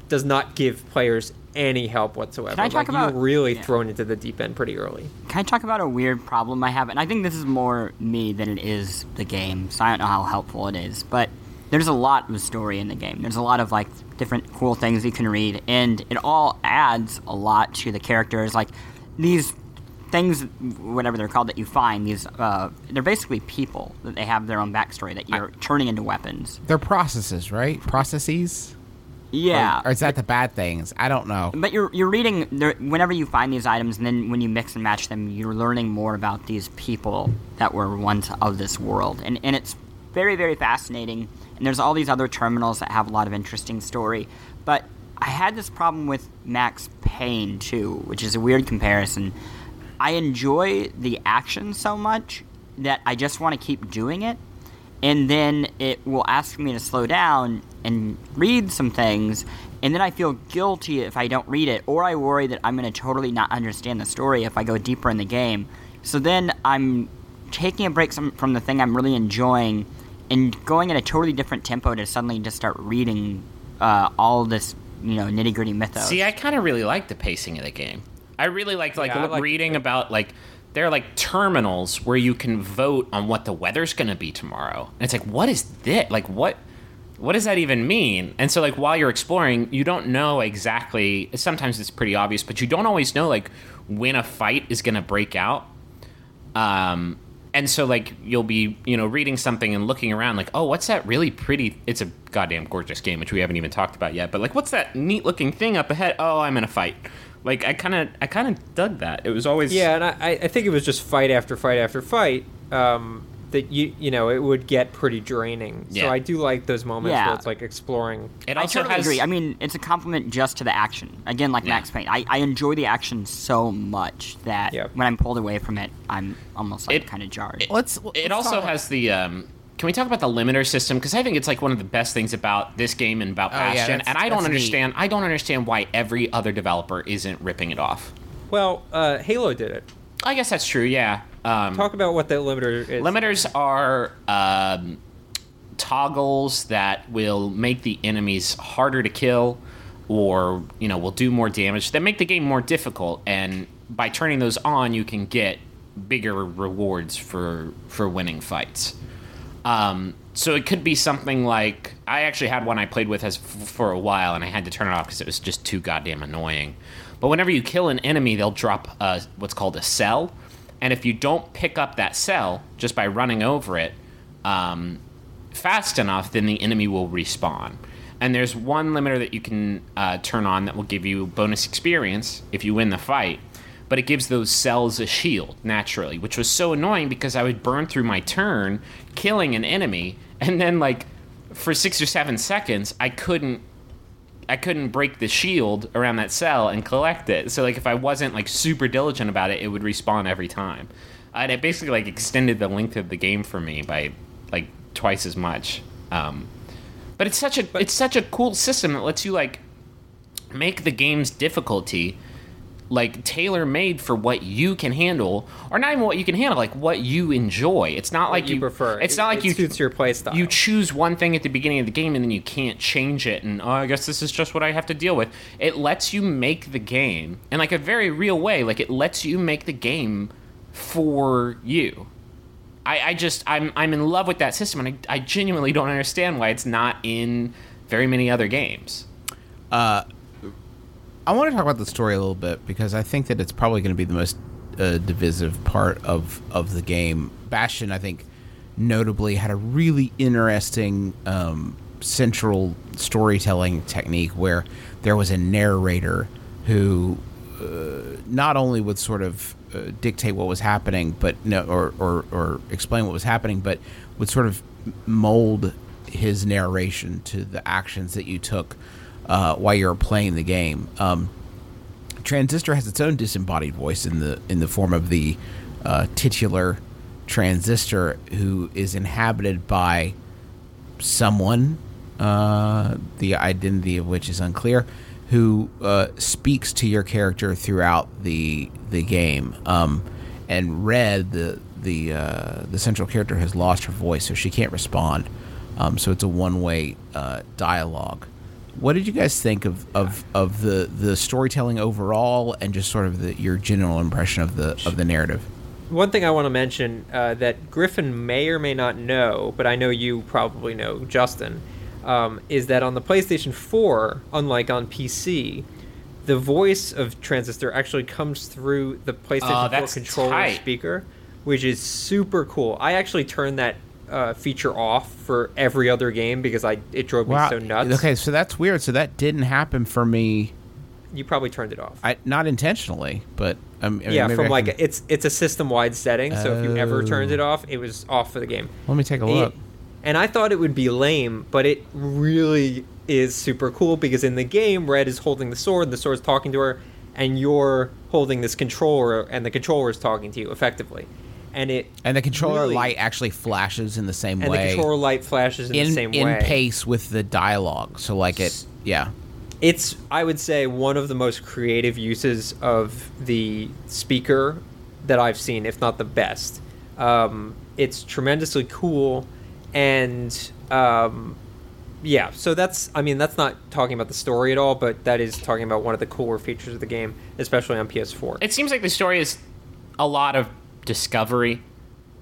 does not give players any help whatsoever. Can I talk like, about- you're really yeah. thrown into the deep end pretty early. Can I talk about a weird problem I have? And I think this is more me than it is the game, so I don't know how helpful it is. But there's a lot of story in the game. There's a lot of like different cool things you can read, and it all adds a lot to the characters. Like these things, whatever they're called, that you find. These uh, they're basically people that they have their own backstory that you're turning into weapons. They're processes, right? Processes? Yeah. Or is that the bad things? I don't know. But you're you're reading whenever you find these items, and then when you mix and match them, you're learning more about these people that were once of this world, and and it's very very fascinating. And there's all these other terminals that have a lot of interesting story. But I had this problem with Max Payne too, which is a weird comparison. I enjoy the action so much that I just want to keep doing it and then it will ask me to slow down and read some things and then i feel guilty if i don't read it or i worry that i'm going to totally not understand the story if i go deeper in the game so then i'm taking a break from the thing i'm really enjoying and going at a totally different tempo to suddenly just start reading uh, all this you know nitty gritty mythos See, I kind of really like the pacing of the game. I really liked like, Yeah, I look- like- reading about like there are like terminals where you can vote on what the weather's going to be tomorrow. And it's like, what is this? Like, what? What does that even mean? And so, like, while you're exploring, you don't know exactly. Sometimes it's pretty obvious, but you don't always know like when a fight is going to break out. Um, and so like you'll be you know reading something and looking around like oh what's that really pretty it's a goddamn gorgeous game which we haven't even talked about yet but like what's that neat looking thing up ahead? Oh i'm in a fight. Like i kind of i kind of dug that. It was always Yeah, and I, I think it was just fight after fight after fight um, that you you know it would get pretty draining. Yeah. So I do like those moments Yeah. where it's like exploring. it I totally has agree. I mean, it's a compliment just to the action. Again, like Yeah. Max Payne, I, I enjoy the action so much that Yep. when I'm pulled away from it, I'm almost like It- kind of jarred. Let's. it let's also talk- has the um can we talk about the limiter system because i think it's like one of the best things about this game and about Oh, yeah, bastion and i don't that's neat. understand i don't understand why every other developer isn't ripping it off Well, uh, Halo did it. i guess that's true yeah um Talk about what that limiter is. Limiters are um, toggles that will make the enemies harder to kill, or you know will do more damage. That make the game more difficult, and by turning those on, you can get bigger rewards for for winning fights. Um, so it could be something like I actually had one I played with as f- for a while, and I had to turn it off because it was just too goddamn annoying. But whenever you kill an enemy, they'll drop uh, what's called a cell, and if you don't pick up that cell just by running over it um, fast enough, then the enemy will respawn. And there's one limiter that you can uh, turn on that will give you bonus experience if you win the fight. but it gives those cells a shield naturally, which was so annoying because I would burn through my turn killing an enemy, and then like for six or seven seconds I couldn't I couldn't break the shield around that cell and collect it. So like if I wasn't like super diligent about it, it would respawn every time. And it basically like extended the length of the game for me by like twice as much. Um, but it's such a it's such a cool system that lets you like make the game's difficulty like tailor made for what you can handle, or not even what you can handle, like what you enjoy. It's not like you prefer. It's It- not like it you suits your play style. You choose one thing at the beginning of the game and then you can't change it. And oh, I guess this is just what I have to deal with. It lets you make the game in like a very real way. Like it lets you make the game for you. I, I just I'm I'm in love with that system, and I, I genuinely don't understand why it's not in very many other games. Uh, I want to talk about the story a little bit because I think that it's probably going to be the most uh, divisive part of of the game. Bastion, I think, notably had a really interesting um, central storytelling technique where there was a narrator who uh, not only would sort of uh, dictate what was happening, but no, or, or or explain what was happening, but would sort of mold his narration to the actions that you took uh, while you're playing the game. Um, Transistor has its own disembodied voice in the in the form of the uh, titular Transistor, who is inhabited by someone, uh, the identity of which is unclear, who uh, speaks to your character throughout the the game. Um, and Red, the the uh, the central character, has lost her voice, so she can't respond. Um, so it's a one way uh, dialogue. What did you guys think of, of, of the, the storytelling overall, and just sort of the, your general impression of the of the narrative? One thing I want to mention uh, that Griffin may or may not know, but I know you probably know, Justin, um, is that on the PlayStation 4, unlike on PC, the voice of Transistor actually comes through the PlayStation 4 Oh, controller tight. speaker, which is super cool. I actually turned that uh, feature off for every other game because I it drove me so nuts. Okay, so that's weird. So that didn't happen for me. You probably turned it off. I not intentionally, but um, yeah, from like it's it's a system wide setting, so if you ever turned Oh. it off, it was off for the game. let me take a It- look. and I thought it would be lame, but it really is super cool because in the game, Red is holding the sword, the sword's talking to her, and you're holding this controller, and the controller is talking to you effectively. And it And the controller really- light actually flashes in the same and way. the controller light flashes in, in the same in way. pace with the dialogue. So like it, yeah. It's I would say one of the most creative uses of the speaker that I've seen, if not the best. Um, it's tremendously cool, and um, yeah. So that's I mean that's not talking about the story at all, but that is talking about one of the cooler features of the game, especially on PS4. It seems like the story is a lot of discovery,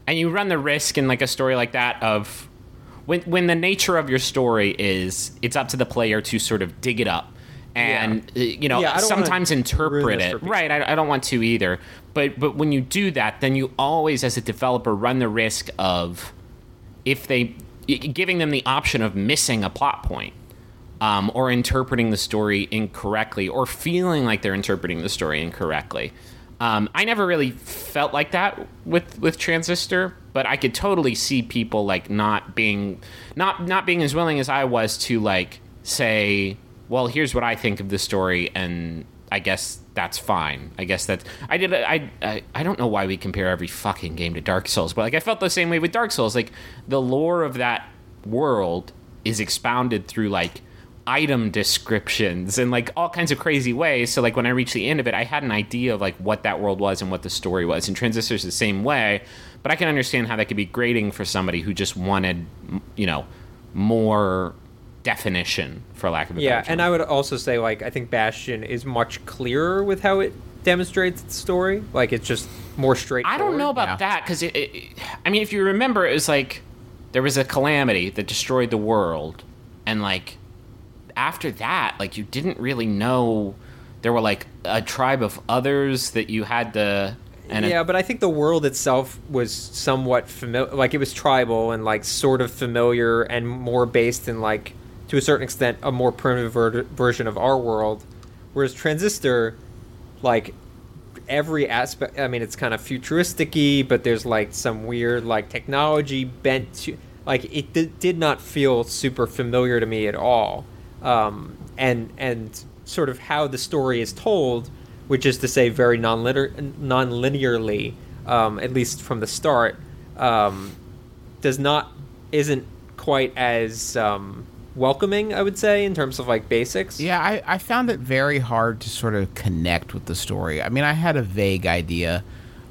and you run the risk in like a story like that of when when the nature of your story is it's up to the player to sort of dig it up and uh, you know Yeah, I don't wanna sometimes interpret it. right I, I don't want to either. But but when you do that then you always as a developer run the risk of if they giving them the option of missing a plot point um, or interpreting the story incorrectly or feeling like they're interpreting the story incorrectly. Um, I never really felt like that with with Transistor, but I could totally see people like not being not not being as willing as I was to like say, well, here's what I think of the story, and I guess that's fine. I guess that I did. I, I I don't know why we compare every fucking game to Dark Souls, but like I felt the same way with Dark Souls. Like the lore of that world is expounded through like item descriptions and like all kinds of crazy ways. So like when I reached the end of it, I had an idea of like what that world was and what the story was. And Transistor's the same way, but I can understand how that could be grating for somebody who just wanted, you know, more definition, for lack of a Yeah, better and. I would also say like I think Bastion is much clearer with how it demonstrates its story. Like it's just more straightforward. I don't know about Yeah. that because it, it, I mean, if you remember, it was like there was a calamity that destroyed the world, and like after that, like you didn't really know there were like a tribe of others that you had to. And yeah, but I think the world itself was somewhat familiar. Like it was tribal and like sort of familiar and more based in like to a certain extent a more primitive ver- version of our world. Whereas Transistor, like every aspect. I mean, it's kind of futuristic-y, but there's like some weird like technology bent to like it did not feel super familiar to me at all. Um, and and sort of how the story is told, which is to say very non-linear, non-linearly, um, at least from the start, um, does not isn't quite as um, welcoming, I would say, in terms of like basics. Yeah, I, I found it very hard to sort of connect with the story. I mean, I had a vague idea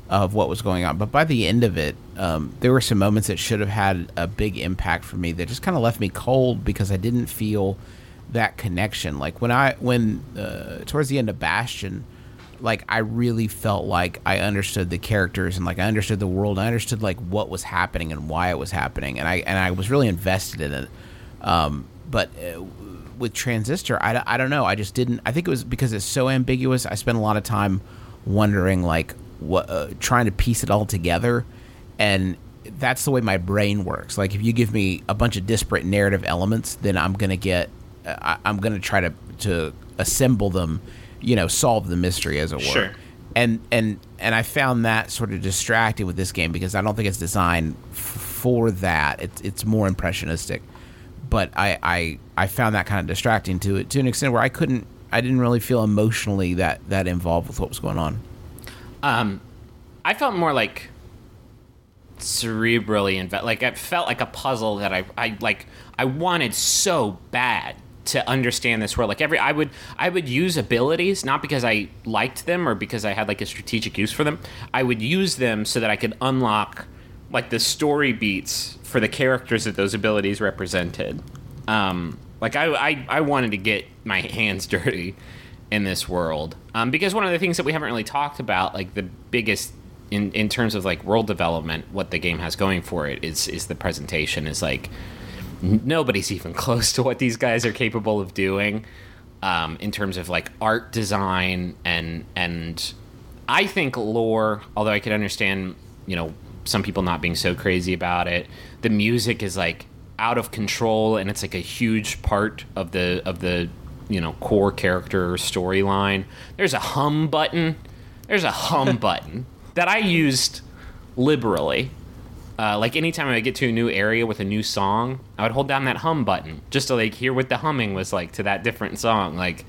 of what was going on, but by the end of it, um, there were some moments that should have had a big impact for me that just kind of left me cold because I didn't feel that connection. Like when I when uh, towards the end of Bastion, like I really felt like I understood the characters and like I understood the world. I understood like what was happening and why it was happening, and I and I was really invested in it. Um, but uh, with Transistor, I, I don't know. I just didn't. I think it was because it's so ambiguous. I spent a lot of time wondering like what, uh, trying to piece it all together, and that's the way my brain works. Like if you give me a bunch of disparate narrative elements, then I'm gonna get. I, I'm gonna try to to assemble them, you know, solve the mystery as it were. Sure. And and and I found that sort of distracting with this game because I don't think it's designed f- for that. It's it's more impressionistic but I, I I found that kind of distracting to it to an extent where I couldn't I didn't really feel emotionally that that involved with what was going on. Um, I felt more like cerebrally inve- like it felt like a puzzle that I I like I wanted so bad to understand this world. Like every I would I would use abilities not because I liked them or because I had like a strategic use for them. I would use them so that I could unlock like the story beats for the characters that those abilities represented. Um like I I, I wanted to get my hands dirty in this world. Um, because one of the things that we haven't really talked about like the biggest in, in terms of like world development what the game has going for it is is the presentation is like nobody's even close to what these guys are capable of doing um, in terms of like art design and and I think lore although I could understand you know some people not being so crazy about it the music is like out of control and it's like a huge part of the of the you know core character storyline. There's a hum button. There's a hum button that i used liberally uh, like anytime i would get to a new area with a new song i would hold down that hum button just to like hear what the humming was like to that different song. Like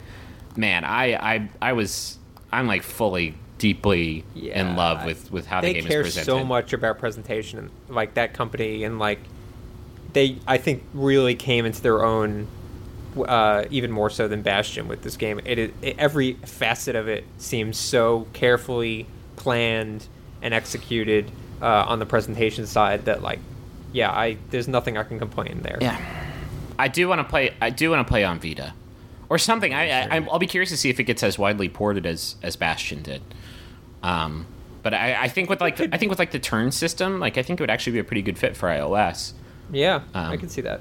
man i i, I was i'm like fully deeply in love with with how they the game care is presented. so much about presentation like that company and like they i think really came into their own uh, even more so than bastion with this game. It, is- it every facet of it seems so carefully planned and executed uh, on the presentation side that like yeah i there's nothing i can complain there Yeah, I do want to play. I do want to play on Vita, or something. I, I I'll be curious to see if it gets as widely ported as as Bastion did. Um, but I, I think with like I think with like the turn system, like I think it would actually be a pretty good fit for iOS. yeah i Um, can see that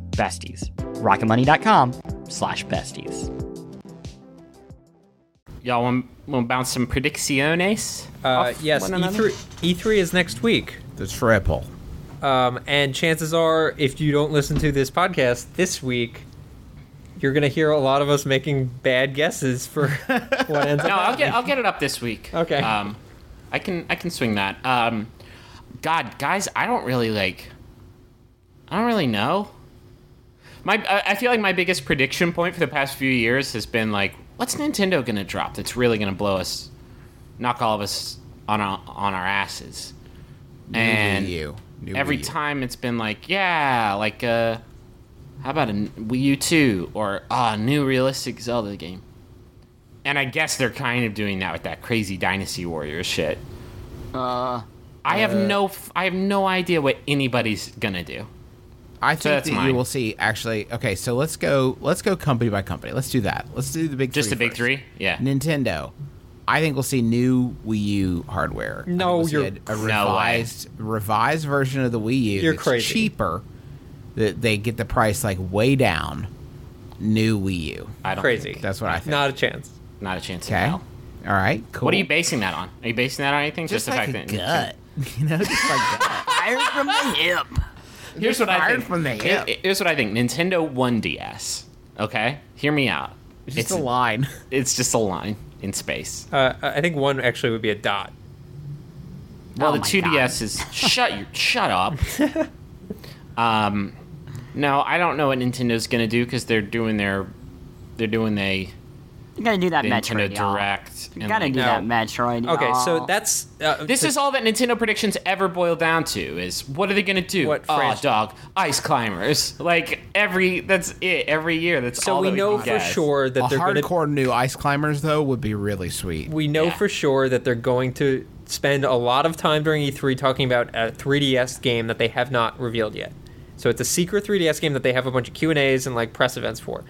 besties. rocketmoney.com slash besties. Y'all want to bounce some predicciones? Uh, yes. E3, E3 is next week. The triple. Um, and chances are, if you don't listen to this podcast this week, you're gonna hear a lot of us making bad guesses for what ends up. No, I'll get I'll get it up this week. Okay. Um, I can I can swing that. Um, God, guys, I don't really like. I don't really know. My I I feel like my biggest prediction point for the past few years has been like, what's Nintendo gonna drop that's really gonna blow us, knock all of us on our on our asses, and Wii U. New every Wii U. time it's been like, yeah, like uh, how about a Wii U two or ah, new realistic Zelda game. And I guess they're kind of doing that with that crazy Dynasty Warriors shit. Uh, I have no, f- I have no idea what anybody's gonna do. I think that's that mine. you will see. Actually, okay. So let's go. Let's go company by company. Let's do that. Let's do the big. Just three the big first. three, yeah. Nintendo. I think we'll see new Wii U hardware. No, we'll you're- a, a No way. revised revised version of the Wii U. You're that's crazy. Cheaper. That they get the price like way down. New Wii U. I don't Crazy. think- That's what I think. Not a chance. not a chance. in Okay. All right. Cool. What are you basing that on? Are you basing that on anything? Just, the like fact a that gut. You know, just like that. fired from the hip. Here's what I fired think. from the Here- Here's what I think. Nintendo 1DS. Okay, hear me out. It's just a line. It's just a line in space. Uh, I think one actually would be a dot. Well, Oh the 2DS is shut you shut up. um, no, I don't know what Nintendo's gonna do because they're doing their they're doing a You gotta do that Nintendo Metroid. y'all. Direct. You gotta like, do No. that Metroid. Okay, so y'all. that's uh, This to- is all that Nintendo predictions ever boil down to is what are they gonna do? What oh, franchise? dog, ice climbers. Like every that's it. Every year, that's so all we that know can for guess. sure that A they're going to hardcore new ice climbers though would be really sweet. we know Yeah. for sure that they're going to spend a lot of time during E3 talking about a 3DS game that they have not revealed yet. So it's a secret 3DS game that they have a bunch of Q and A's and like press events for.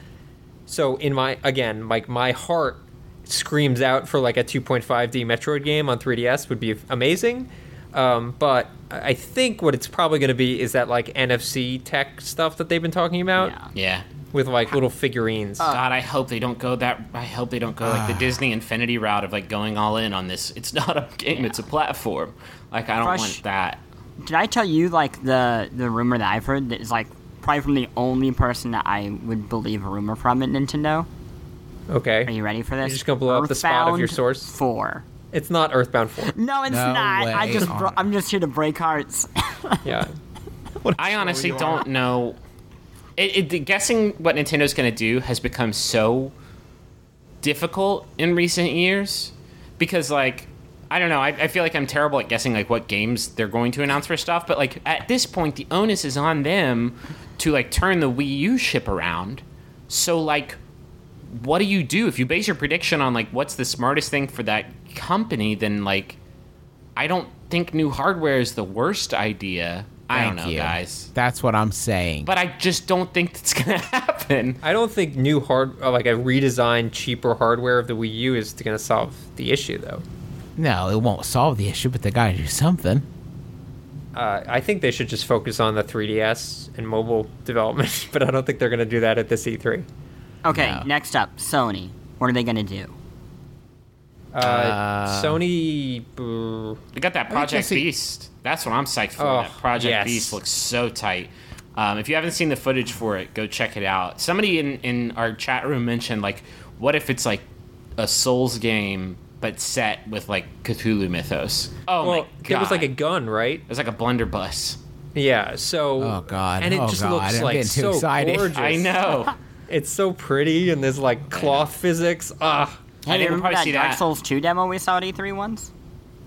So in my again, like my heart screams out for like a 2.5D Metroid game on 3DS would be amazing. Um, but I I think what it's probably going to be is that like NFC tech stuff that they've been talking about Yeah. Yeah. with like little figurines. God, I hope they don't go that. I hope they don't go like the Disney Infinity route of like going all in on this. It's not a game; it's a platform. Like I don't Crush- want that. Did I tell you like the the rumor that I've heard that is like probably from the only person that I would believe a rumor from at Nintendo? okay. Are you ready for this? You just gonna blow up the spot of your source? Four. It's not Earthbound 4. No, it's No not. I just bro- I'm just here to break hearts. Yeah. I honestly don't know. It, it, guessing what Nintendo's going to do has become so difficult in recent years because, like, I don't know. I, I feel like I'm terrible at guessing like what games they're going to announce for stuff. But like at this point, the onus is on them to like turn the Wii U ship around. So like, what do you do if you base your prediction on like what's the smartest thing for that company? Then like, I don't think new hardware is the worst idea. I don't know, you. guys. That's what I'm saying. But I just don't think that's gonna happen. I don't think new hard, uh, like a redesigned, cheaper hardware of the Wii U is going to solve the issue, though. no, it won't solve the issue, but they gotta do something. Uh, I think they should just focus on the 3DS and mobile development, but I don't think they're going to do that at this E3. okay, No. next up, Sony. What are they gonna do? Uh, Sony. uh, We got that Project see- Beast. That's what I'm psyched for. Oh, that Project yes. Beast looks so tight. Um, if you haven't seen the footage for it, go check it out. Somebody in, in our chat room mentioned like, what if it's like a Souls game but set with like Cthulhu mythos? Oh well, my god! there was like a gun, right? It was like a blunderbuss. Yeah. So. Oh, God. And it Oh, just God. looks I'm like getting too so excited. gorgeous. I know. It's so pretty, and there's like cloth physics. Ah. Hey, think we'll remember probably that see Dark that. Souls 2 demo we saw at E3 once?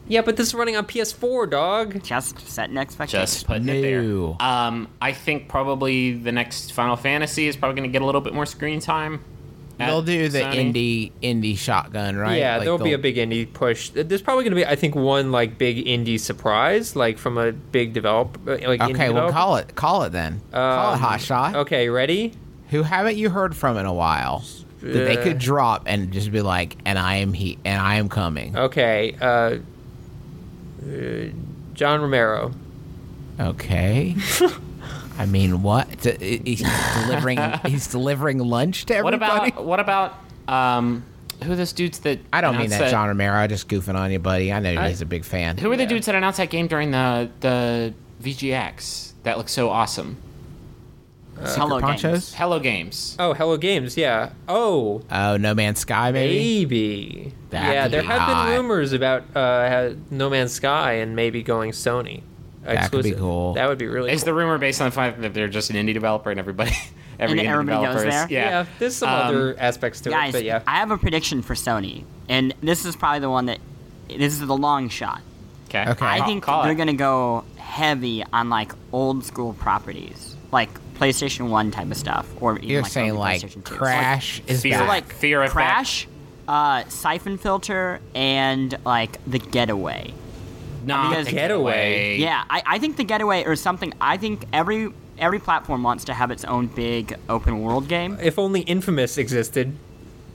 Yeah, but this is running on PS4, dog. Just setting expectations. Just putting it there. Um, I think probably the next Final Fantasy is probably going to get a little bit more screen time. They'll do the Sony. indie indie shotgun, right? Yeah, Like there'll be a big indie push. There's probably going to be, I think, one like big indie surprise, like from a big develop, uh, like Okay, well, developer. call it call it then. call it Um, hot shot. Okay, ready? Who haven't you heard from in a while? That they could drop and just be like, and I am he, and I am coming. Okay, uh, uh, John Romero. Okay. I mean, what? He's delivering. he's delivering lunch to everybody. What about what about um, who are those dudes that? I don't mean announced that, John Romero. I'm just goofing on you, buddy. I know I- he's a big fan. Who are the dudes that announced that game during the the VGX? That looks so awesome. Hello Ponchos? Games. Hello Games. Oh, Hello Games. Yeah. Oh, Oh, No Man's Sky, maybe. maybe. That yeah, could there be have hot. been rumors about uh, No Man's Sky and maybe going Sony. That could be exclusive. cool. That would be really Is cool. the rumor based on the fact that they're just an indie developer and everybody, every And indie everybody goes developer is- there? Yeah. yeah. there's some Um, other aspects to Guys, it, but yeah. I have a prediction for Sony, and this is probably the one that this is the long shot. Okay. Okay. I Call- think call they're it. gonna go heavy on like old school properties, like PlayStation One type of stuff, or even You're like saying early like PlayStation 2. So, Crash is Fear- back. like, Fear Effect. Crash, uh, Siphon Filter, and like the Getaway. Not because- the Getaway. Yeah, I, I think the Getaway or something. I think every every platform wants to have its own big open world game. if only Infamous existed.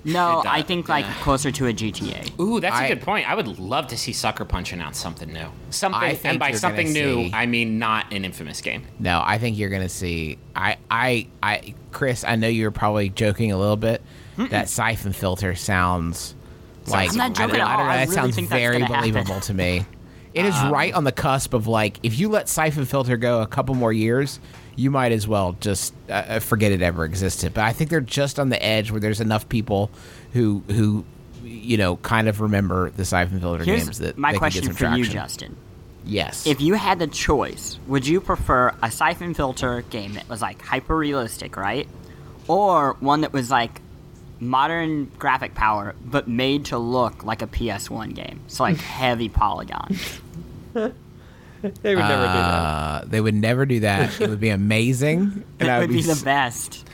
No, I think like yeah. closer to a GTA. Ooh, that's a I- good point. I would love to see Sucker Punch announce something new. Something, and by something new, see- I mean not an infamous game. No, I think you're gonna see. I, I, I, Chris. I know you're probably joking a little bit. That siphon filter sounds like I'm not joking I, don't- at I don't all. know. I That really sounds very gonna happen. believable to me. It is Um, right on the cusp of like if you let siphon filter go a couple more years, you might as well just uh, uh, forget it ever existed. But I think they're just on the edge where there's enough people who who you know kind of remember the siphon filter games that my they can get question for you. Justin. Yes. If you had the choice, would you prefer a siphon filter game that was like hyper realistic, right? Or one that was like modern graphic power but made to look like a PS1 game? So like heavy polygons. They would never do that. Uh, they would never do that. It would be amazing. and That would be the s- best.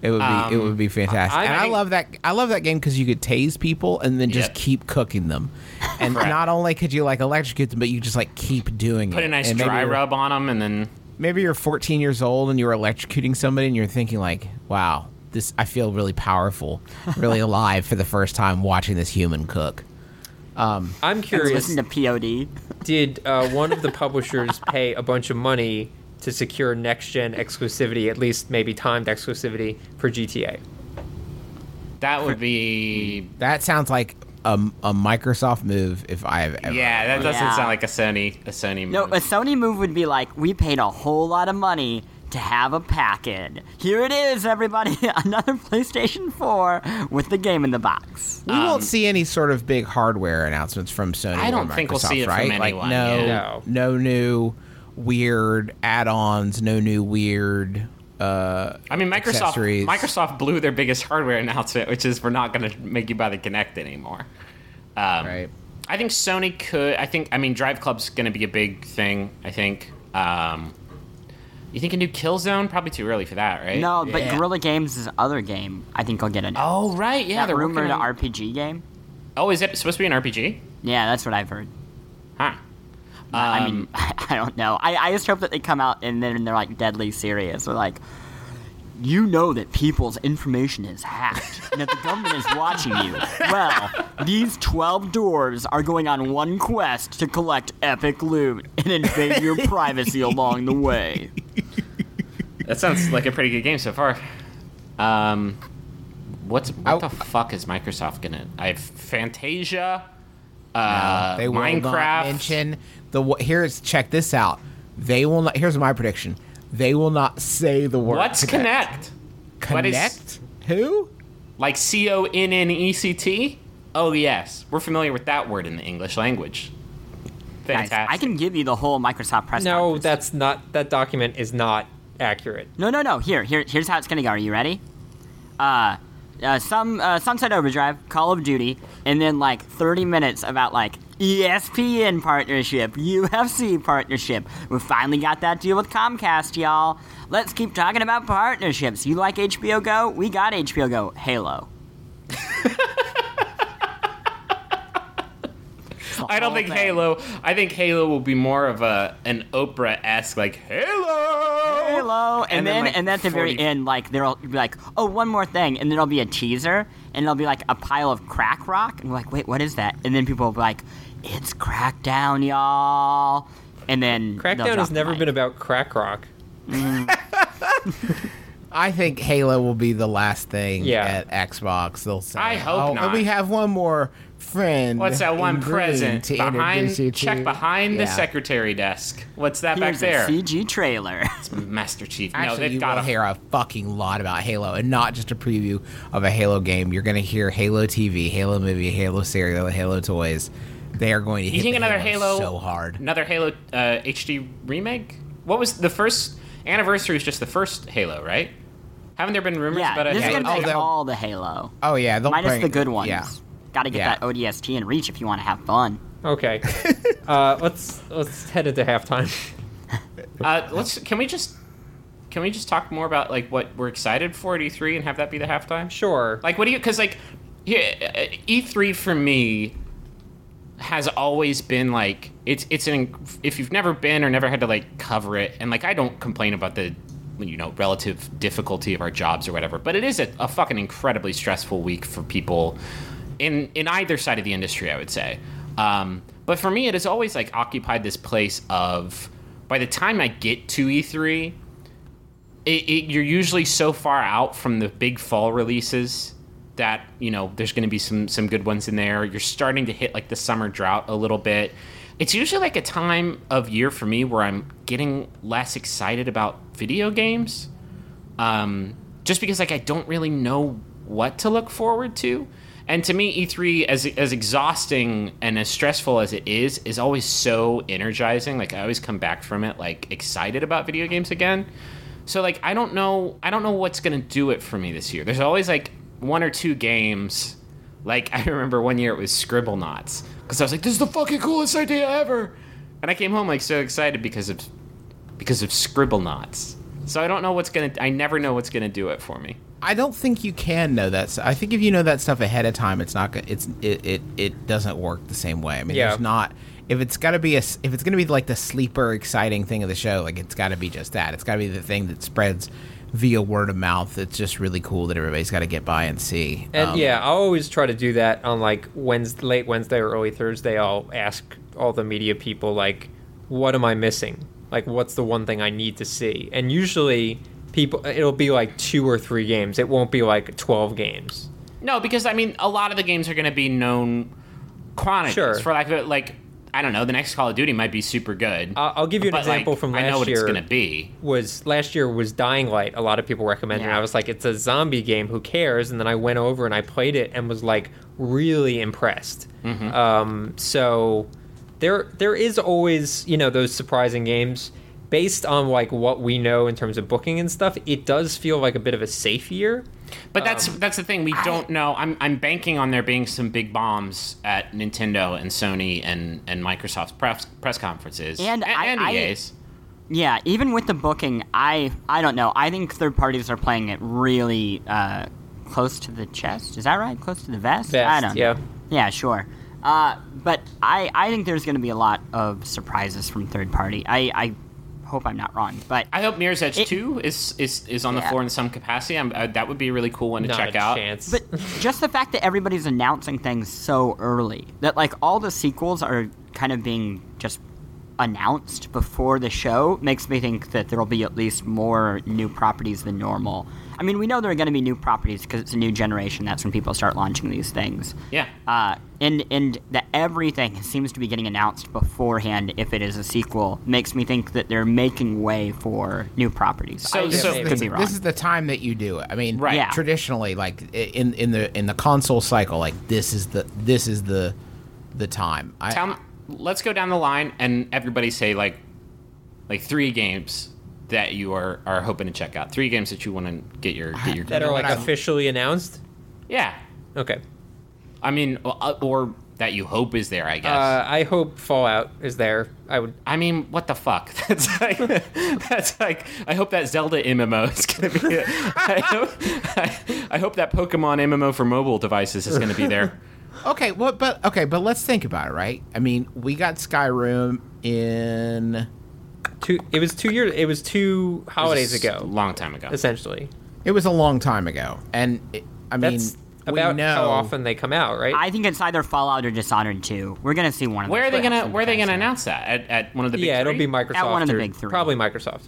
It would be. it Um, would be fantastic. I- and I I love that. I love that game because you could tase people and then just Yep. keep cooking them. And Correct. not only could you like electrocute them, but you just like keep doing Put it. Put a nice and dry rub on them, and then Maybe you're 14 years old and you're electrocuting somebody and you're thinking like, "Wow, this. I feel really powerful, really alive for the first time watching this human cook." I'm curious. Listen to POD. did uh, one of the publishers pay a bunch of money to secure next gen exclusivity, at least maybe timed exclusivity for GTA? that would be. That sounds like a, a Microsoft move if I have ever. Yeah, that doesn't Yeah. sound like a Sony a Sony move. No, a Sony move would be like, we paid a whole lot of money to have a pack-in. Here it is, everybody, another PlayStation 4 with the game in the box. We won't see any sort of big hardware announcements from Sony. I don't think we'll Microsoft, see it from right? anyone, Like no, yeah. No. no new weird add-ons, no new weird. Uh, I mean, Microsoft. Microsoft blew their biggest hardware announcement, which is we're not going to make you buy the Kinect anymore. Um, right. I think Sony could. I think. I mean, Drive Club's going to be a big thing. I think. Um, you think a new Killzone? Probably too early for that, right? No, but Yeah. Guerrilla Games' other game, I think I'll get an Oh right, yeah. that they're rumored working on- RPG game. Oh, is it supposed to be an RPG? Yeah, that's what I've heard. Huh. I Um, mean, I don't know. I, I just hope that they come out and then they're like deadly serious. They're like, you know that people's information is hacked and that the government is watching you. Well, these 12 dwarves are going on one quest to collect epic loot and invade your privacy along the way. That sounds like a pretty good game so far. Um, what's what I- the fuck is Microsoft gonna? I have Fantasia, uh, they will Minecraft. not mention the. wo- Here's check this out. They will not. Here's my prediction. They will not say the word. What's Connect? What is- Connect? Who? Like C O N N E C T? Oh yes, we're familiar with that word in the English language. Guys, Fantastic. I can give you the whole Microsoft press No, conference. that's not. That document is not accurate. No, no, no. Here, here, here's how it's gonna go. Are you ready? Uh, uh some uh, Sunset Overdrive, Call of Duty, and then like 30 minutes about like ESPN partnership, UFC partnership. We finally got that deal with Comcast, y'all. Let's keep talking about partnerships. You like HBO Go? We got HBO Go. Halo. I don't think thing. Halo. I think Halo will be more of a an Oprah esque like Halo. Halo, and, then, like, and then at the very end, like there'll be like, oh, one more thing, and then there'll be a teaser, and it'll be like a pile of crack rock, and we're like, wait, what is that? And then people will be like, it's Crackdown, y'all, and then they'll Crackdown has never mic. been about crack rock. Mm-hmm. I think Halo will be the last thing Yeah. at Xbox. They'll say. I hope oh, and not. we have one more friend. What's that one present to behind? you Check to." behind the secretary desk. What's that Here's back there? a CG trailer. it's Master Chief. no, Actually, they've you got will a hear a fucking lot about Halo, and not just a preview of a Halo game. You're going to hear Halo TV, Halo movie, Halo serial, Halo toys. They are going to You hit think the another Halo so hard. Another Halo uh, HD remake? What was the first anniversary? Was just the first Halo, right? Haven't there been rumors yeah, about a this is gonna Oh, take they'll- all the Halo, Oh yeah, they'll minus bring, the good ones. Yeah, Got to get Yeah. that ODST and Reach if you want to have fun. Okay. uh, let's let's head into halftime. Uh, let's. Can we just? Can we just talk more about like what we're excited for at E3 and have that be the halftime? Sure. Like, what do you? Because like, here, uh, E3 for me has always been like it's it's an if you've never been or never had to like cover it and like I don't complain about the you know relative difficulty of our jobs or whatever, but it is a, a fucking incredibly stressful week for people in in either side of the industry, I would say. Um, but for me, it has always like occupied this place of by the time I get to E3, it, it, you're usually so far out from the big fall releases that you know there's going to be some some good ones in there. You're starting to hit like the summer drought a little bit. It's usually like a time of year for me where I'm getting less excited about video games, um, just because like I don't really know what to look forward to. And to me, E3, as as exhausting and as stressful as it is, is always so energizing. Like I always come back from it like excited about video games again. So like I don't know I don't know what's gonna do it for me this year. There's always like one or two games. Like I remember one year it was Scribblenauts because I was like, "This is the fucking coolest idea ever," and I came home like so excited because of because of Scribblenauts. So I don't know what's gonna. I never know what's gonna do it for me. I don't think you can know that. I think if you know that stuff ahead of time, it's not. It's it it, it doesn't work the same way. I mean, Yeah. there's not. If it's got to be a, if it's going to be like the sleeper exciting thing of the show, like it's got to be just that. It's got to be the thing that spreads via word of mouth. It's just really cool that everybody's got to get by and see. And Um, yeah, I always try to do that on like Wednesday, late Wednesday or early Thursday. I'll ask all the media people like, "What am I missing? Like, what's the one thing I need to see?" And usually, people it'll be like two or three games. It won't be like twelve games. No, because I mean, a lot of the games are gonna be known quantities. Sure. For like, like I don't know, the next Call of Duty might be super good. I'll, I'll give you an but, like, example from last year. I know what year. it's gonna be. was last year was Dying Light. A lot of people recommended. it. Yeah. I was like, it's a zombie game. Who cares? And then I went over and I played it and was like really impressed. Mm-hmm. Um, so there there is always you know those surprising games based on like what we know in terms of booking and stuff. It does feel like a bit of a safe year. But that's Um, that's the thing. We don't know. I'm I'm banking on there being some big bombs at Nintendo and Sony and and Microsoft's press press conferences And A- I- and I- EA's. Yeah, even with the booking, I I don't know. I think third parties are playing it really uh, close to the chest. Is that right? Close to the vest? I don't. yeah. Yeah, sure. Uh, but I I think there's going to be a lot of surprises from third party. I I hope I'm not wrong, but I hope Mirror's Edge It- 2 is is, is on the floor in some capacity. I'm, uh, that would be a really cool one to Not check a out. chance. But just the fact that everybody's announcing things so early, that like all the sequels are kind of being just announced before the show makes me think that there'll be at least more new properties than normal. I mean, we know there are going to be new properties because it's a new generation. That's when people start launching these things. Yeah. Uh, and and that everything seems to be getting announced beforehand. If it is a sequel, makes me think that they're making way for new properties. So- I so- could this, be wrong. this is the time that you do it. I mean, Right. Yeah. traditionally, like in in the in the console cycle, like this is the this is the the time. I, Tell, let's go down the line and everybody say like like three games that you are, are hoping to check out. Three games that you want to get your get your that are like what officially announced. yeah. Okay. I mean, uh, or that you hope is there. I guess. Uh, I hope Fallout is there. I would. I mean, what the fuck? That's like, that's like. I hope that Zelda MMO is gonna be. I hope, I, I hope that Pokemon MMO for mobile devices is gonna be there. okay, well, but okay, but let's think about it, right? I mean, we got Skyrim in. Two. It was two years. It was two holidays was ago, long time ago. essentially. It was a long time ago, and it, I mean, That's we about know how often they come out, right? I think it's either Fallout or Dishonored 2. We're gonna see one of Where are they gonna Where are they gonna Bethesda. announce that at, at one of the big yeah, it'll be Microsoft. At one of the big three. Probably Microsoft.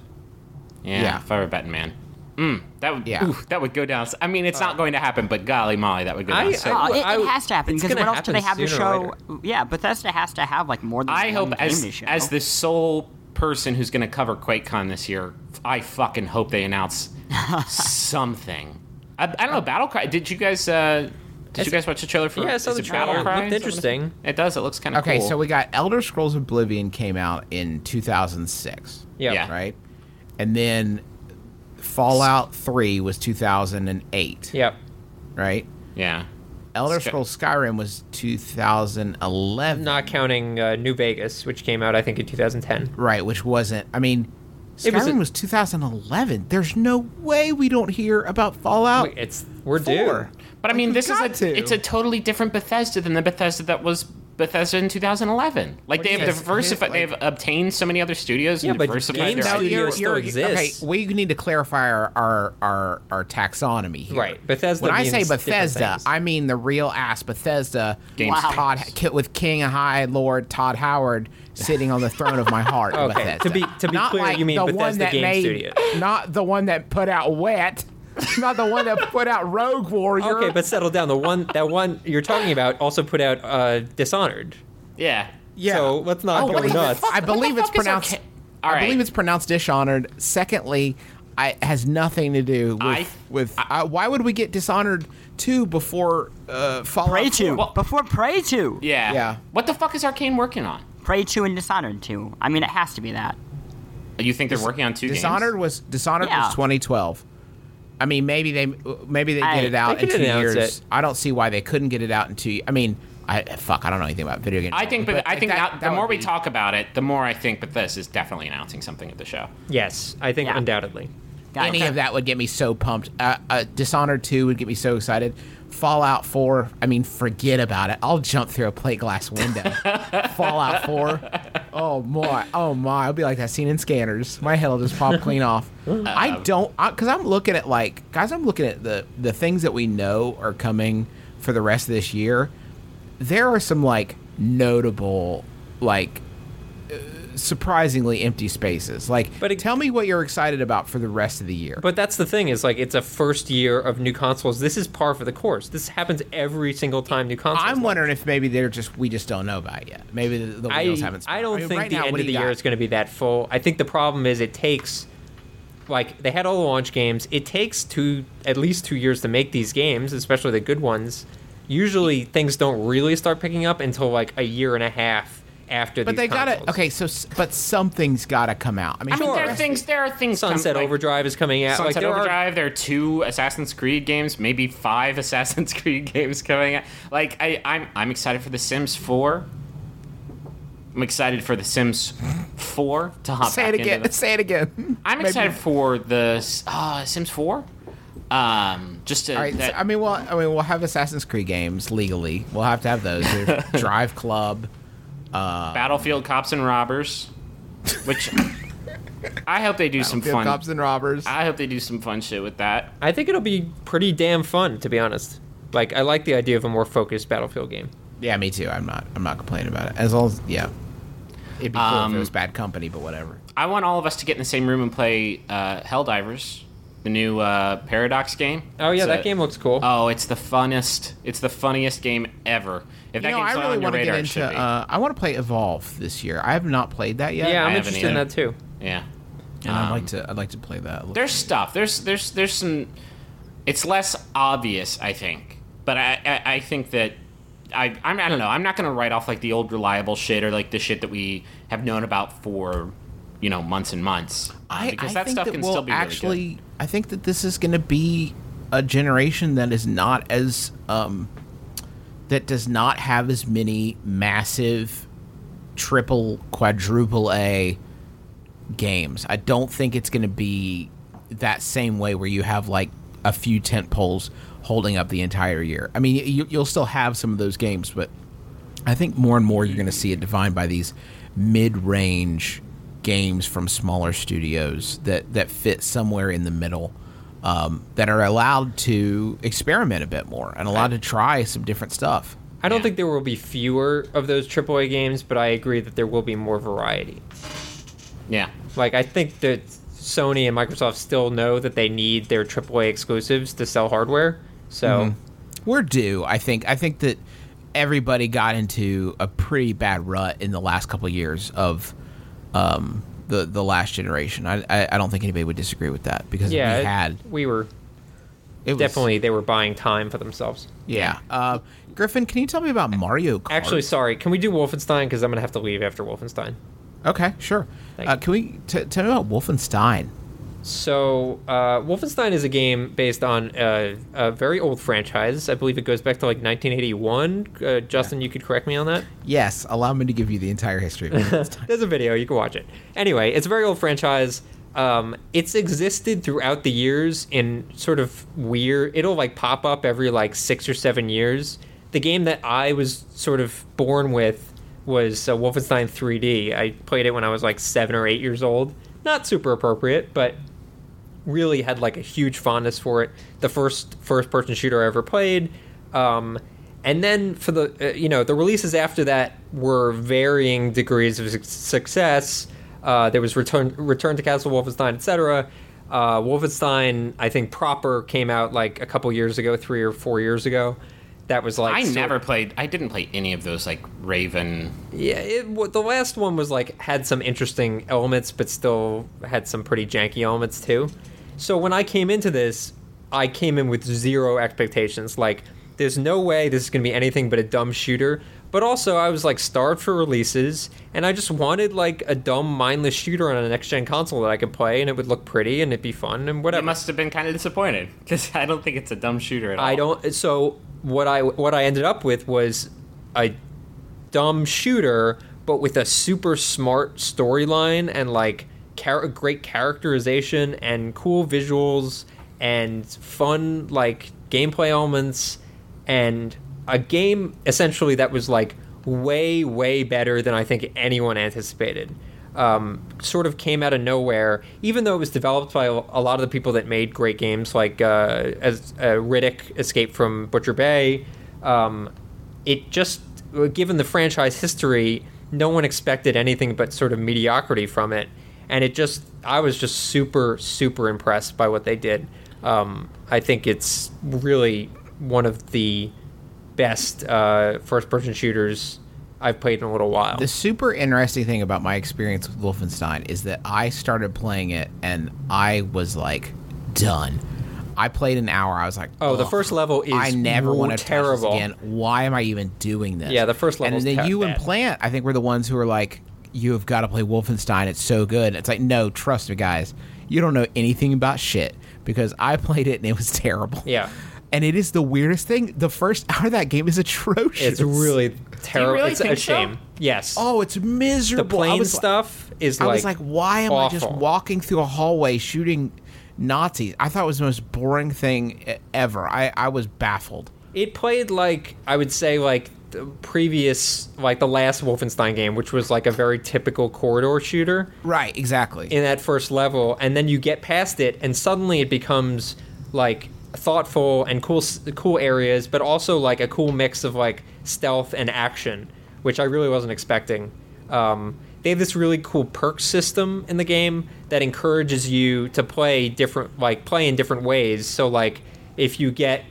Yeah, Yeah. if I were a betting man. Mm, that would Yeah. oof, that would go down. I mean, it's not going to happen, but golly molly, that would go down. I- so Oh, it, I- it has to happen it's because what else do they have to show? Yeah, Bethesda has to have like more than I one hope game as to show. as the sole person who's going to cover QuakeCon this year, I fucking hope they announce something. I, I don't know. Battle Cry. Did you guys? Uh, did you guys watch the trailer for? Yeah, I saw the it trailer. Battle Cry? looked Is that what it is? interesting. It does. It looks kind of Okay, cool. so we got Elder Scrolls Oblivion came out in 2006, Yeah. Yeah. right? And then Fallout 3 was 2008, Yep. right? yeah. Elder Sky- Scrolls Skyrim was 2011, Not counting uh, New Vegas, which came out I think in 2010. right? Which wasn't. I mean, It was Skyrim a- was, 2011. There's no way we don't hear about Fallout. It's we're 4. due. But I mean, we this is a to. it's a totally different Bethesda than the Bethesda that was Bethesda in 2011. Like they have Yes, diversified, his, they've obtained so many other studios Yeah, and but diversified games their No, still exists. Okay, we need to clarify our our, our, our taxonomy here. Right, Bethesda When I say means different Bethesda. I mean the real ass Bethesda. Games Wow. Todd with King High Lord Todd Howard sitting on the throne of my heart. Okay, Bethesda. to be- to be Not clear, like you mean the Bethesda one that Game made, Studio. not the one that put out Wet, not the one that put out Rogue Warrior. Okay, but settle down. The one that one you're talking about also put out uh, Dishonored. Yeah. yeah. So let's not Oh, go what nuts. I believe it's pronounced. okay? All I right. believe it's pronounced Dishonored. Secondly, I it has nothing to do with I- with. uh, why would we get Dishonored two before uh, Fallout? Prey 4? 2 before Prey 2. Yeah. Yeah. What the fuck is Arcane working on? Prey 2 and Dishonored 2. I mean, it has to be that. You think they're working on two Dishonored games? was Dishonored Yeah. was 2012. I mean, maybe they maybe they I- get it out in two years. it. I don't see why they couldn't get it out in two. I mean, I fuck, I don't know anything about video games. I think, but, I think that- that the more would we be- talk about it, the more I think But this is definitely announcing something at the show. Yes, I think Yeah. undoubtedly. Guys, any of that would get me so pumped. Uh, uh, Dishonored 2 would get me so excited. Fallout 4, I mean, forget about it. I'll jump through a plate glass window. Fallout 4, oh my, oh my, I'll be like that scene in Scanners. My head will just pop clean off. I don't, because I'm looking at like, guys, I'm looking at the the things that we know are coming for the rest of this year. There are some like notable, like surprisingly empty spaces. Like, But it- tell me what you're excited about for the rest of the year. But that's the thing is like it's a first year of new consoles. This is par for the course. This happens every single time new consoles. I'm launch. wondering if maybe they're just we just don't know about it yet. Maybe the, the I, haven't. spun. I don't mean, think right the now, end of the you year got? is going to be that full. I think the problem is it takes, like, they had all the launch games. It takes two, at least two years to make these games, especially the good ones. Usually, things don't really start picking up until like a year and a half after But these they gotta okay. So, s- but something's gotta come out. I mean, I mean, there are things. There are things. come- Sunset like, Overdrive is coming out. like Sunset there are Overdrive. There are two Assassin's Creed games, maybe five Assassin's Creed games coming out. Like I, I'm, I'm excited for The Sims 4. I'm excited for The Sims 4 to hop say back it into again. the- Say it again. I'm Maybe- excited for the uh, Sims 4. Um, just to All right. that, so, I mean, well, I mean, we'll have Assassin's Creed games legally. We'll have to have those. Drive Club. Battlefield Cops and Robbers, which I hope they do some fun. Cops and Robbers. I hope they do some fun shit with that. I think it'll be pretty damn fun, to be honest. Like, I like the idea of a more focused Battlefield game. yeah, me too. I'm not. I'm not complaining about it. As long as yeah. It'd be cool if Um, it was bad company, but whatever. I want all of us to get in the same room and play uh, Helldivers, the new uh, Paradox game. Oh yeah, It's that a- game looks cool. Oh, it's the funnest. It's the funniest game ever. If that know, game's I not really on your want to radar, get it into. should be. Uh, I want to play Evolve this year. I have not played that yet. yeah, I'm I haven't interested in either. that too. yeah. and I'd Um, like to. I'd like to play that. There's stuff. There's there's there's some. It's less obvious, I think, but I I, I think that. I, I'm, I don't know. I'm not going to write off like the old reliable shit or like the shit that we have known about for, you know, months and months. I, because I that think stuff that can we'll still be really actually. good. I think that this is going to be a generation that is not as um, that does not have as many massive triple, quadruple A games. I don't think it's going to be that same way where you have like a few tent poles holding up the entire year. I mean, you, you'll still have some of those games, but I think more and more you're going to see it defined by these mid-range games from smaller studios that that fit somewhere in the middle. Um, that are allowed to experiment a bit more and allowed to try some different stuff. I don't Yeah. think there will be fewer of those AAA games, but I agree that there will be more variety. Yeah. Like I think that Sony and Microsoft still know that they need their AAA exclusives to sell hardware. So Mm-hmm. we're due. I think. I think that everybody got into a pretty bad rut in the last couple of years of um, the the last generation. I, I I don't think anybody would disagree with that because yeah, we had we were it was, definitely they were buying time for themselves. yeah. Uh, Griffin, can you tell me about Mario Kart? Actually, sorry. Can we do Wolfenstein? Because I'm gonna have to leave after Wolfenstein. okay, sure. Uh, can we t- tell me about Wolfenstein? So, uh, Wolfenstein is a game based on uh, a very old franchise. I believe it goes back to like 1981. Uh, Justin, you could correct me on that. Yes, allow me to give you the entire history. There's a video, you can watch it. Anyway, it's a very old franchise. Um, it's existed throughout the years in sort of weird. It'll like pop up every like six or seven years. The game that I was sort of born with was uh, Wolfenstein 3D. I played it when I was like seven or eight years old. Not super appropriate, but really had like a huge fondness for it. The first first person shooter I ever played. Um, and then for the uh, you know the releases after that were varying degrees of suc- success. Uh, there was Return Return to Castle Wolfenstein, etc. Uh, Wolfenstein, I think proper came out like a couple years ago, three or four years ago. That was like I sort- never played. I didn't play any of those like Raven. yeah, it, the last one was like had some interesting elements, but still had some pretty janky elements too. So when I came into this, I came in with zero expectations. Like, there's no way this is gonna be anything but a dumb shooter. But also, I was like starved for releases, and I just wanted like a dumb, mindless shooter on a next gen console that I could play, and it would look pretty, and it'd be fun, and whatever. whatever. must have been kind of disappointed because I don't think it's a dumb shooter at all. I don't. So what I what I ended up with was a dumb shooter, but with a super smart storyline and like char- great characterization and cool visuals and fun like gameplay elements and a game essentially that was like way way better than I think anyone anticipated. Um, sort of came out of nowhere, even though it was developed by a lot of the people that made great games like uh, as uh, Riddick, Escape from Butcher Bay. Um, it just, given the franchise history, no one expected anything but sort of mediocrity from it, and it just, I was just super super impressed by what they did. Um, I think it's really one of the best uh, first person shooters I've played in a little while. The super interesting thing about my experience with Wolfenstein is that I started playing it and I was like done. I played an hour. I was like, Oh, the first level is I never want to terrible. again. Why am I even doing this? Yeah, the first level. And then you and. Plante, I think, were the ones who were like, "You have got to play Wolfenstein. It's so good." It's like, no, trust me, guys. You don't know anything about shit because I played it and it was terrible. Yeah. And it is the weirdest thing. The first hour of that game is atrocious. It's really terrible. really it's a think so? shame. Yes. Oh, it's miserable. The plane was like- stuff is I like was like, why am I just walking through a hallway shooting Nazis? I thought it was the most boring thing ever. I, I was baffled. It played like I would say like the previous like the last Wolfenstein game, which was like a very typical corridor shooter Right, exactly. in that first level, and then you get past it, and suddenly it becomes like thoughtful and cool cool areas, but also like a cool mix of like stealth and action, which I really wasn't expecting. Um, they have this really cool perk system in the game that encourages you to play different, like play in different ways. So like if you get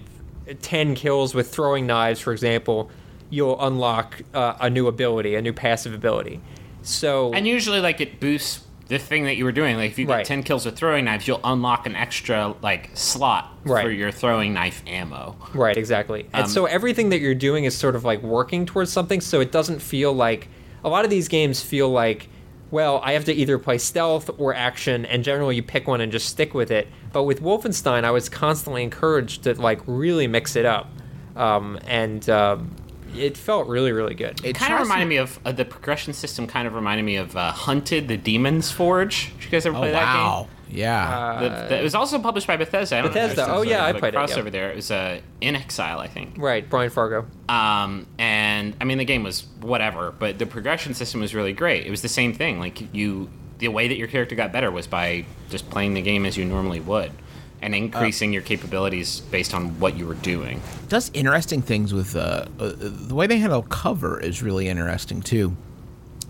10 kills with throwing knives, for example, you'll unlock uh, a new ability, a new passive ability. So And usually, like, it boosts the thing that you were doing. Like, if you get Right. 10 kills with throwing knives, you'll unlock an extra, like, slot for your throwing knife ammo. Right, exactly. And Um, so everything that you're doing is sort of like working towards something, so it doesn't feel like a lot of these games feel like, well, I have to either play stealth or action, and generally you pick one and just stick with it. But with Wolfenstein, I was constantly encouraged to like really mix it up, um, and um, it felt really, really good. It kind of reminded to- me of uh, the progression system. Kind of reminded me of uh, Hunted: The Demon's Forge. Did you guys ever Oh play that game? Wow. Yeah. The, the- it was also published by Bethesda. I don't Bethesda. there's Oh, a- yeah, I a played it, yeah. crossover there. It was uh, inXile, I think. right, Brian Fargo. Um, and I mean, the game was whatever, but the progression system was really great. It was the same thing. Like you, the way that your character got better was by just playing the game as you normally would, and increasing your capabilities based on what you were doing. does interesting things with uh, uh, the way they handle cover is really interesting too.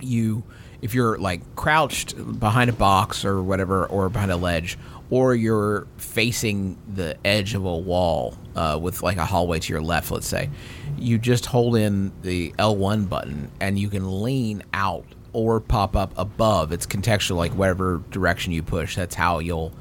You, if you're like crouched behind a box or whatever, or behind a ledge, or you're facing the edge of a wall uh, with like a hallway to your left, let's say, you just hold in the L1 button and you can lean out or pop up above. It's contextual, like whatever direction you push. That's how you'll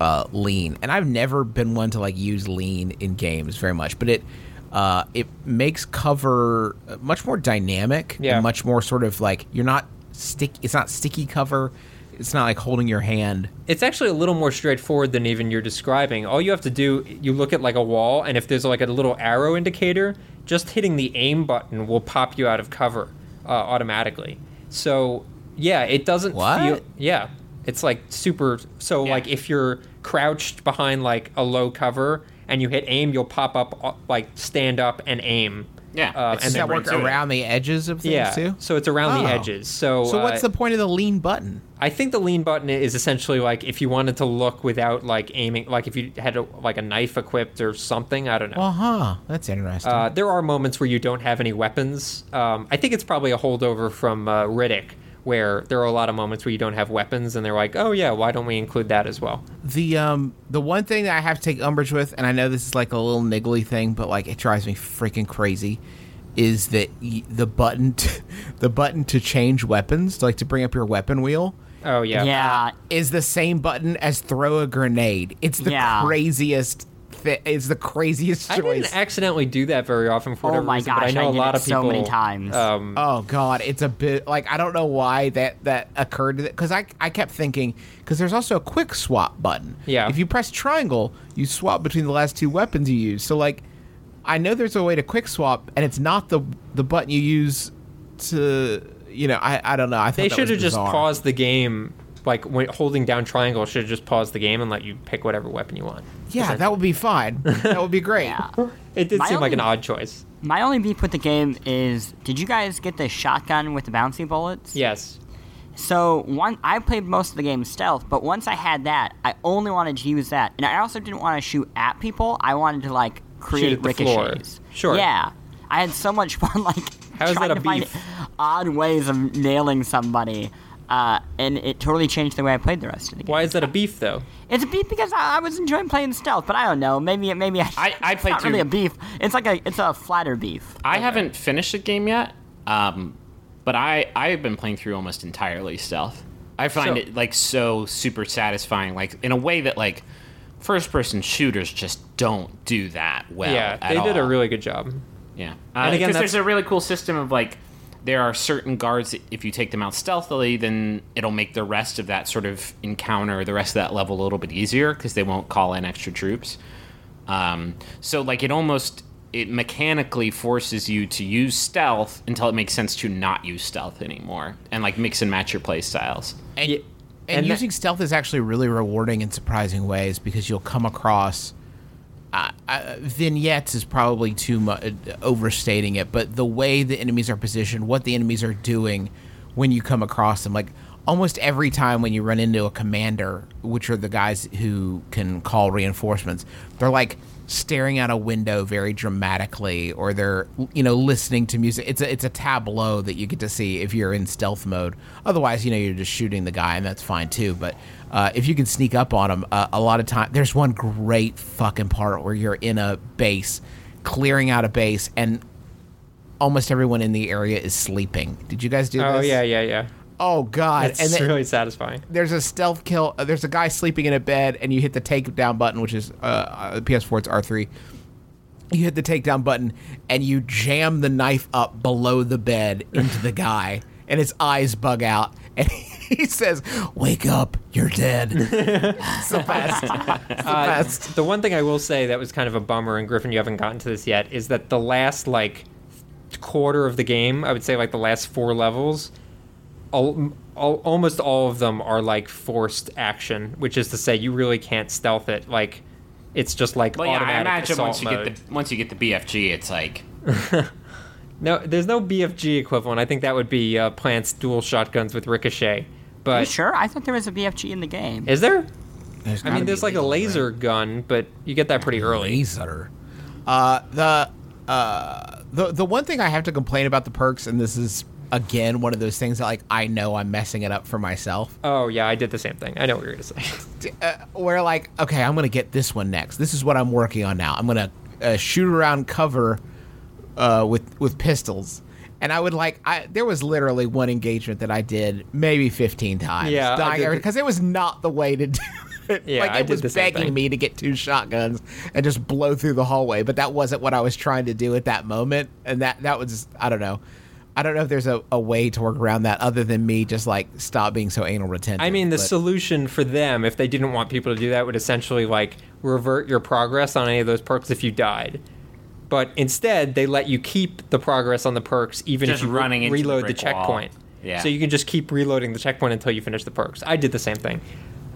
uh, lean, and I've never been one to like use lean in games very much, but it uh, it makes cover much more dynamic, Yeah. and much more sort of like you're not stick. It's not sticky cover. It's not like holding your hand. It's actually a little more straightforward than even you're describing. All you have to do, you look at like a wall, and if there's like a little arrow indicator, just hitting the aim button will pop you out of cover uh, automatically. So yeah, it doesn't What? feel. Yeah, it's like super. So Yeah. like if you're crouched behind like a low cover and you hit aim, you'll pop up uh, like stand up and aim. Yeah, Uh, it's and that work to it. around the edges of things Yeah, too? so it's around the Oh. edges. So So what's uh, the point of the lean button? I think the lean button is essentially like if you wanted to look without like aiming, like if you had a, like a knife equipped or something. I don't know. Uh huh. That's interesting. Uh, there are moments where you don't have any weapons. Um, I think it's probably a holdover from uh, Riddick, where there are a lot of moments where you don't have weapons, and they're like, "Oh yeah, why don't we include that as well?" the um the one thing that I have to take umbrage with, and I know this is like a little niggly thing, but like it drives me freaking crazy, is that y- the button t- the button to change weapons, like to bring up your weapon wheel, Oh yeah, Yeah, is the same button as throw a grenade. It's the Yeah. craziest. Thi- it's the craziest I choice. didn't accidentally do that very often for Oh whatever my reason, but I gosh, know I a did lot of people so many times. Um, Oh God, it's a bit like I don't know why that that occurred because I I kept thinking because there's also a quick swap button. Yeah. If you press triangle, you swap between the last two weapons you use. So like, I know there's a way to quick swap, and it's not the the button you use to you know I I don't know. I thought they should have just paused the game. Like when holding down triangle should just pause the game and let you pick whatever weapon you want. Yeah, that would be fine. that would be great. yeah. It did My seem like an odd choice. My only beef with the game is, did you guys get the shotgun with the bouncy bullets? Yes. So one, I played most of the game stealth, but once I had that, I only wanted to use that, and I also didn't want to shoot at people. I wanted to like create at the floor. ricochets. Sure. Yeah, I had so much fun like How is trying that a to find beef? odd ways of nailing somebody, uh, and it totally changed the way I played the rest of the game. Why is that a beef though? It's a beef because I, I was enjoying playing stealth, but I don't know. Maybe maybe I. I- I it's played not really through- a beef. It's like a it's a flatter beef. I haven't finished the game yet, um, but I I've been playing through almost entirely stealth. I find So- it like so super satisfying, like in a way that like first person shooters just don't do that well. yeah, at they did a really good job. Yeah, And again, because there's a really cool system of like there are certain guards that if you take them out stealthily, then it'll make the rest of that sort of encounter, the rest of that level, a little bit easier because they won't call in extra troops. Um, so like it almost it mechanically forces you to use stealth until it makes sense to not use stealth anymore and like mix and match your play styles. And, Yeah, and, and that- using stealth is actually really rewarding in surprising ways because you'll come across vignettes is probably too much overstating it, but the way the enemies are positioned, what the enemies are doing when you come across them, like almost every time when you run into a commander, which are the guys who can call reinforcements, they're like staring out a window very dramatically, or they're you know listening to music. It's a it's a tableau that you get to see if you're in stealth mode. Otherwise, you know you're just shooting the guy, and that's fine too. But uh, if you can sneak up on them, uh, a lot of time there's one great fucking part where you're in a base, clearing out a base, and almost everyone in the area is sleeping. Did you guys do Oh this? Oh yeah, yeah, yeah. Oh god! It's and then really satisfying. there's a stealth kill. Uh, there's a guy sleeping in a bed, and you hit the takedown button, which is uh, uh, PS4. It's R3. You hit the takedown button, and you jam the knife up below the bed into the guy, and his eyes bug out, and he says, "Wake up, you're dead." it's the best. It's the Uh, best. the one thing I will say that was kind of a bummer, and Griffin, you haven't gotten to this yet, is that the last like quarter of the game, I would say like the last four levels, all, all, almost all of them are like forced action, which is to say you really can't stealth it. Like it's just like Well, yeah, I imagine assault once you mode. get the once you get the BFG, it's like No, there's no BFG equivalent. I think that would be uh, Plante's dual shotguns with ricochet. Are you But sure? I thought there was a BFG in the game. is there? There's I mean, there's like a legal, right? laser gun, but you get that pretty early. Laser. Uh, the uh, the the one thing I have to complain about the perks, and this is again one of those things that like I know I'm messing it up for myself. Oh yeah, I did the same thing. I know what you're gonna say. uh, where like okay i'm gonna get this one next this is what i'm working on now i'm gonna uh, shoot around cover uh, with with pistols and i would like i there was literally one engagement that i did maybe 15 times Yeah, I dying did the- because it was not the way to do it Yeah, like I it did was begging me to get two shotguns and just blow through the hallway but that wasn't what i was trying to do at that moment and that that was i don't know I don't know if there's a, a way to work around that other than me just like stop being so anal retentive. I mean, the but- solution for them, if they didn't want people to do that, would essentially like revert your progress on any of those perks if you died. But instead, they let you keep the progress on the perks even Just if you running into the reload the, brick wall. checkpoint. Yeah. So you can just keep reloading the checkpoint until you finish the perks. I did the same thing.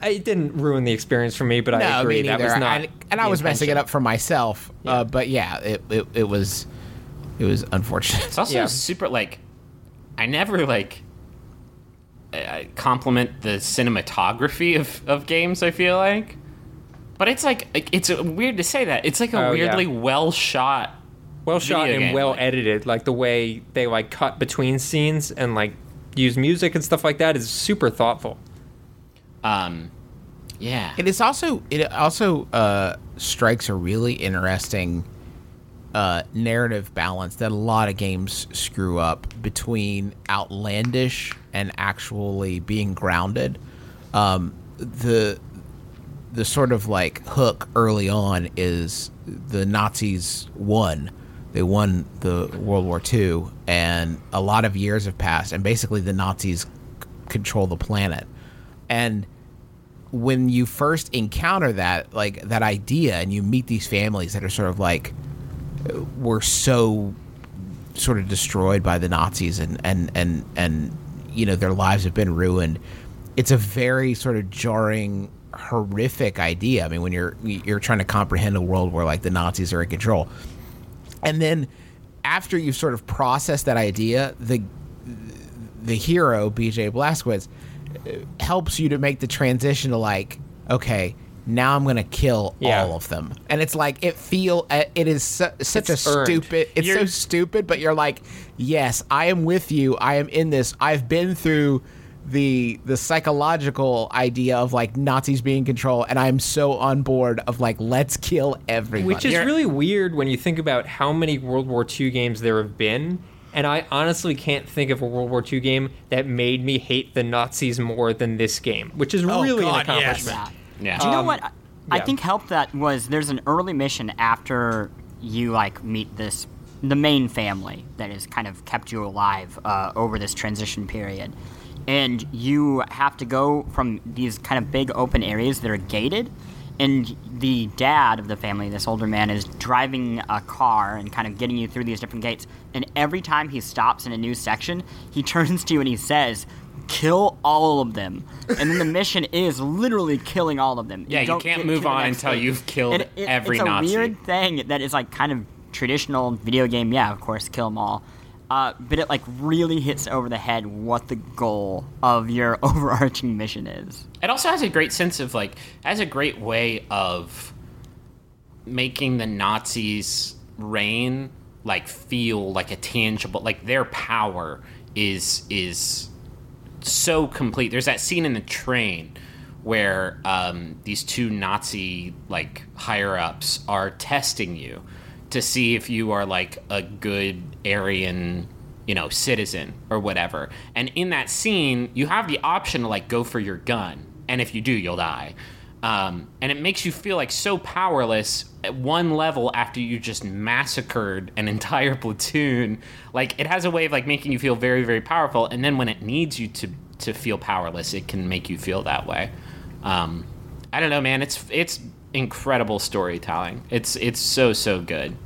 It didn't ruin the experience for me, but I agree me that was not. and, and I the was messing it up for myself. Uh, but yeah, it, it it was it was unfortunate. It's also Yeah. super like I never like uh, compliment the cinematography of, of games. I feel like, but it's like, like it's weird to say that. It's like a Oh, yeah. weirdly well shot. well shot and game, well like- edited. Like the way they like cut between scenes and like use music and stuff like that is super thoughtful. Um, yeah, And It is also it also uh, strikes a really interesting uh, narrative balance that a lot of games screw up between outlandish and actually being grounded. Um, the the sort of like hook early on is the Nazis won. They won the World War II, and a lot of years have passed, and basically the Nazis c- control the planet. And when you first encounter that, like that idea, and you meet these families that are sort of like were so sort of destroyed by the Nazis, and and and and you know their lives have been ruined. It's a very sort of jarring, horrific idea. I mean, when you're you're trying to comprehend a world where like the Nazis are in control, and then after you've sort of processed that idea, the the hero BJ Blazkowicz helps you to make the transition to like, okay, now I'm gonna kill Yeah. all of them, and it's like it feel uh, it is su- such It's a earned. stupid. It's so You're- stupid, but you're like, yes, I am with you. I am in this. I've been through the the psychological idea of like Nazis being in control, and I'm so on board of like let's kill everybody. Which is You're- really weird when you think about how many World War II games there have been. And I honestly can't think of a World War II game that made me hate the Nazis more than this game, which is Oh, really God, an yes. accomplishment. yeah. Do you know Um, what? I- I think helped that was there's an early mission after you like meet this the main family that has kind of kept you alive uh, over this transition period, and you have to go from these kind of big open areas that are gated. And the dad of the family, this older man, is driving a car and kind of getting you through these different gates. And every time he stops in a new section, he turns to you and he says, kill all of them. And then the mission is literally killing all of them. Yeah, you don't can't move on until thing. you've killed it- every it's a Nazi. weird thing that is like kind of traditional video game. Yeah, of course, kill them all. Uh, but it like really hits over the head what the goal of your overarching mission is. It also has a great sense of like has a great way of making the Nazis reign like feel like a tangible like their power is is so complete. There's that scene in the train where um, these two Nazi like higher ups are testing you to see if you are like a good Aryan, you know, citizen or whatever. And in that scene, you have the option to like go for your gun, and if you do, you'll die. Um, and it makes you feel like so powerless at one level after you just massacred an entire platoon. Like it has a way of like making you feel very, very powerful, and then when it needs you to to feel powerless, it can make you feel that way. Um, I don't know, man. It's it's incredible storytelling. It's it's so so good.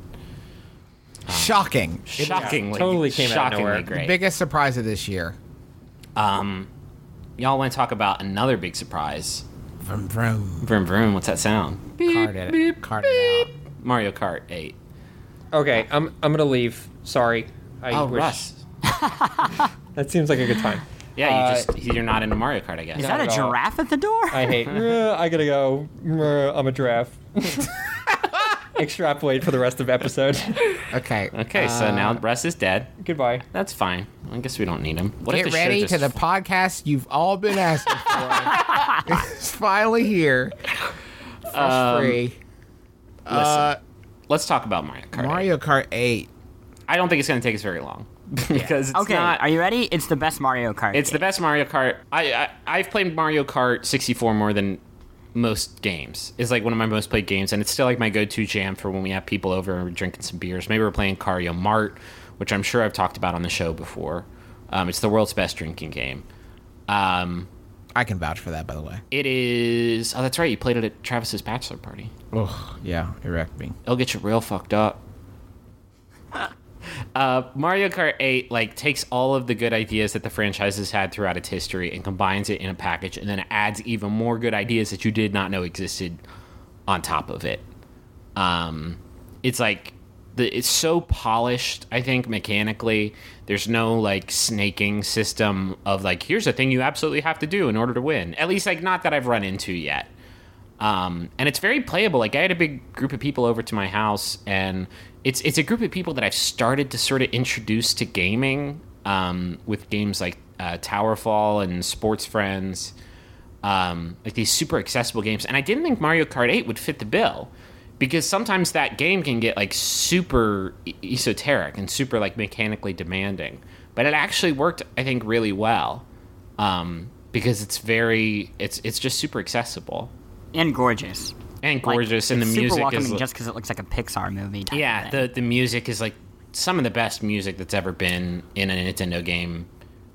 Shocking. Shockingly, totally came out of shockingly nowhere. great. Biggest surprise of this year. Um, y'all want to talk about another big surprise? Vroom vroom. Vroom vroom. What's that sound? Card it. Card it out. Mario Kart 8. Okay, I'm I'm gonna leave. Sorry. I Oh, wish Russ. that seems like a good time. Yeah, you Uh, just you're not into Mario Kart, I guess. Is that a at all. giraffe at the door? I hate. "Uh, I gotta go. I'm a giraffe. Extrapolate for the rest of episode. Okay. Okay, so now Russ is dead. Goodbye. That's fine. I guess we don't need him. What if Get the ready just- to the podcast you've all been asking for. it's finally here. For Um, free. Uh, Let's talk about Mario Kart. 8. Mario Kart 8. I don't think it's going to take us very long because it's okay, not. are you ready? It's the best Mario Kart. It's the best Mario Kart. I, I I've played Mario Kart 64 more than most games. It's like one of my most played games, and it's still like my go-to jam for when we have people over and we're drinking some beers. Maybe we're playing Cario Mart, which I'm sure I've talked about on the show before. Um, it's the world's best drinking game. Um, I can vouch for that, by the way. it is. Oh, that's right. You played it at Travis's bachelor party. Oh, yeah, it wrecked me. It'll get you real fucked up. Uh, Mario Kart 8 like takes all of the good ideas that the franchise has had throughout its history and combines it in a package, and then adds even more good ideas that you did not know existed on top of it. Um, it's like the it's so polished. I think mechanically, there's no like snaking system of like here's a thing you absolutely have to do in order to win. At least like not that I've run into yet. Um, and it's very playable. Like I had a big group of people over to my house, and it's it's a group of people that I've started to sort of introduce to gaming um, with games like uh, Towerfall and Sports Friends, um, like these super accessible games. And I didn't think Mario Kart 8 would fit the bill because sometimes that game can get like super esoteric and super like mechanically demanding. But it actually worked, I think, really well um, because it's very it's it's just super accessible and gorgeous. And Like, gorgeous, and the music welcoming is just because it looks like a Pixar movie. type yeah. thing. The the music is like some of the best music that's ever been in a Nintendo game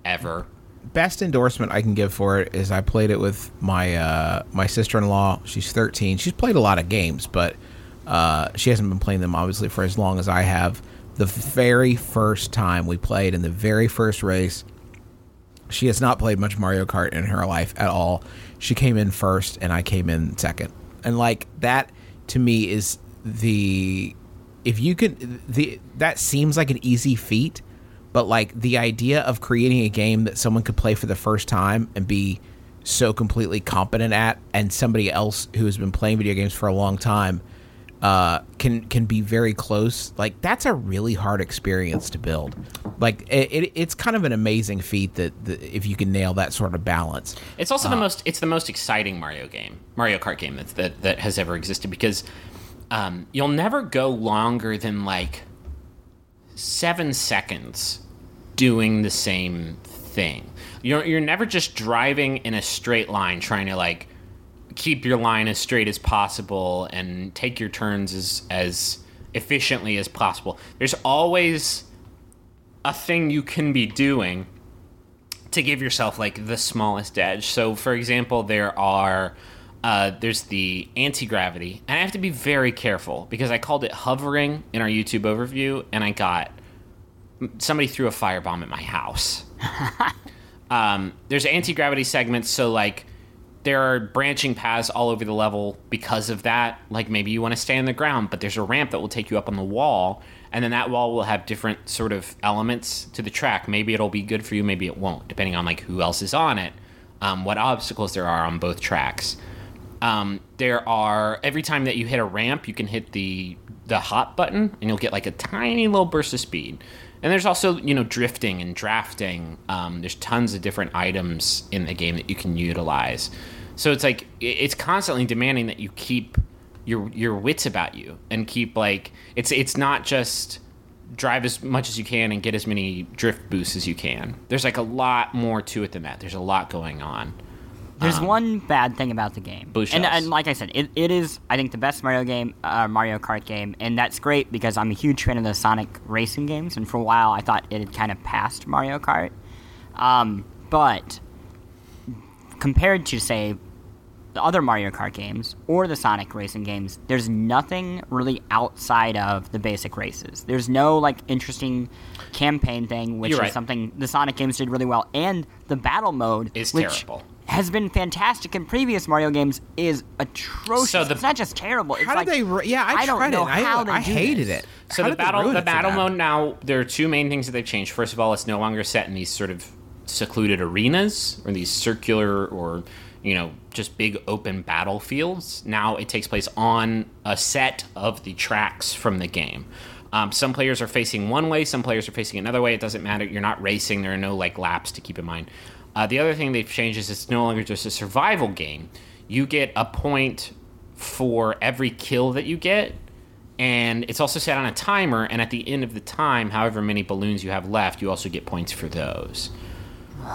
ever. Best endorsement I can give for it is I played it with my uh, my sister in law. She's 13. She's played a lot of games, but uh, she hasn't been playing them obviously for as long as I have. The very first time we played in the very first race, she has not played much Mario Kart in her life at all. She came in first, and I came in second. And like that to me is the if you could the that seems like an easy feat, but like the idea of creating a game that someone could play for the first time and be so completely competent at, and somebody else who has been playing video games for a long time uh, can can be very close. Like that's a really hard experience to build. Like it, it, it's kind of an amazing feat that, that if you can nail that sort of balance. It's also the most it's the most exciting Mario game, Mario Kart game that's, that that has ever existed because um, you'll never go longer than like seven seconds doing the same thing. You're you're never just driving in a straight line trying to like keep your line as straight as possible and take your turns as as efficiently as possible. There's always a thing you can be doing to give yourself like the smallest edge. So, for example, there are uh, there's the anti gravity, and I have to be very careful because I called it hovering in our YouTube overview, and I got somebody threw a firebomb at my house. um, there's anti gravity segments, so like there are branching paths all over the level because of that. Like maybe you want to stay on the ground, but there's a ramp that will take you up on the wall, and then that wall will have different sort of elements to the track. Maybe it'll be good for you, maybe it won't, depending on like who else is on it, um, what obstacles there are on both tracks. Um, there are every time that you hit a ramp, you can hit the the hot button, and you'll get like a tiny little burst of speed. And there's also you know drifting and drafting. Um, there's tons of different items in the game that you can utilize. So it's like it's constantly demanding that you keep your your wits about you and keep like it's it's not just drive as much as you can and get as many drift boosts as you can. There's like a lot more to it than that. There's a lot going on. There's one bad thing about the game, and, and like I said, it, it is I think the best Mario game, uh, Mario Kart game, and that's great because I'm a huge fan of the Sonic racing games, and for a while I thought it had kind of passed Mario Kart. Um, but compared to say the other Mario Kart games or the Sonic racing games, there's nothing really outside of the basic races. There's no like interesting campaign thing, which You're is right. something the Sonic games did really well, and the battle mode Is which terrible. Has been fantastic in previous Mario games. Is atrocious. So the- it's not just terrible. It's How like, did they? Yeah, I, I don't tried know it. I, how they I hated this. it. So How the battle the battle mode now there are two main things that they've changed. First of all, it's no longer set in these sort of secluded arenas or these circular or you know just big open battlefields. Now it takes place on a set of the tracks from the game. Um, some players are facing one way, some players are facing another way. It doesn't matter. You're not racing. There are no like laps to keep in mind. Uh, the other thing they've changed is it's no longer just a survival game. You get a point for every kill that you get, and it's also set on a timer. And at the end of the time, however many balloons you have left, you also get points for those.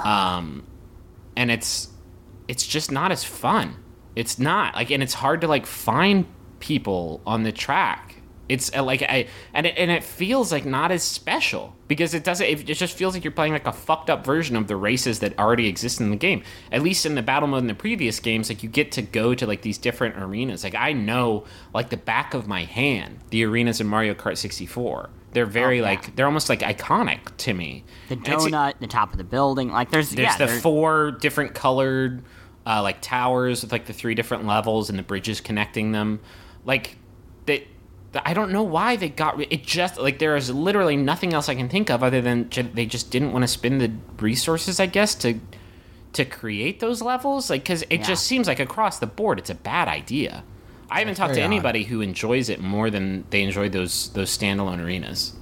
Um, and it's it's just not as fun. It's not like, and it's hard to like find people on the track. It's uh, like I and it, and it feels like not as special because it doesn't. It just feels like you're playing like a fucked up version of the races that already exist in the game. At least in the battle mode in the previous games, like you get to go to like these different arenas. Like I know like the back of my hand the arenas in Mario Kart 64. They're very Oh, yeah. like they're almost like iconic to me. the donut, the top of the building. Like there's there's yeah, the there- four different colored uh, like towers with like the three different levels and the bridges connecting them. Like they, th- I don't know why they got it. Just like there is literally nothing else I can think of other than they just didn't want to spend the resources, I guess, to to create those levels. Like because it Yeah. just seems like across the board, it's a bad idea. I haven't talked to very odd. anybody who enjoys it more than they enjoyed those those standalone arenas.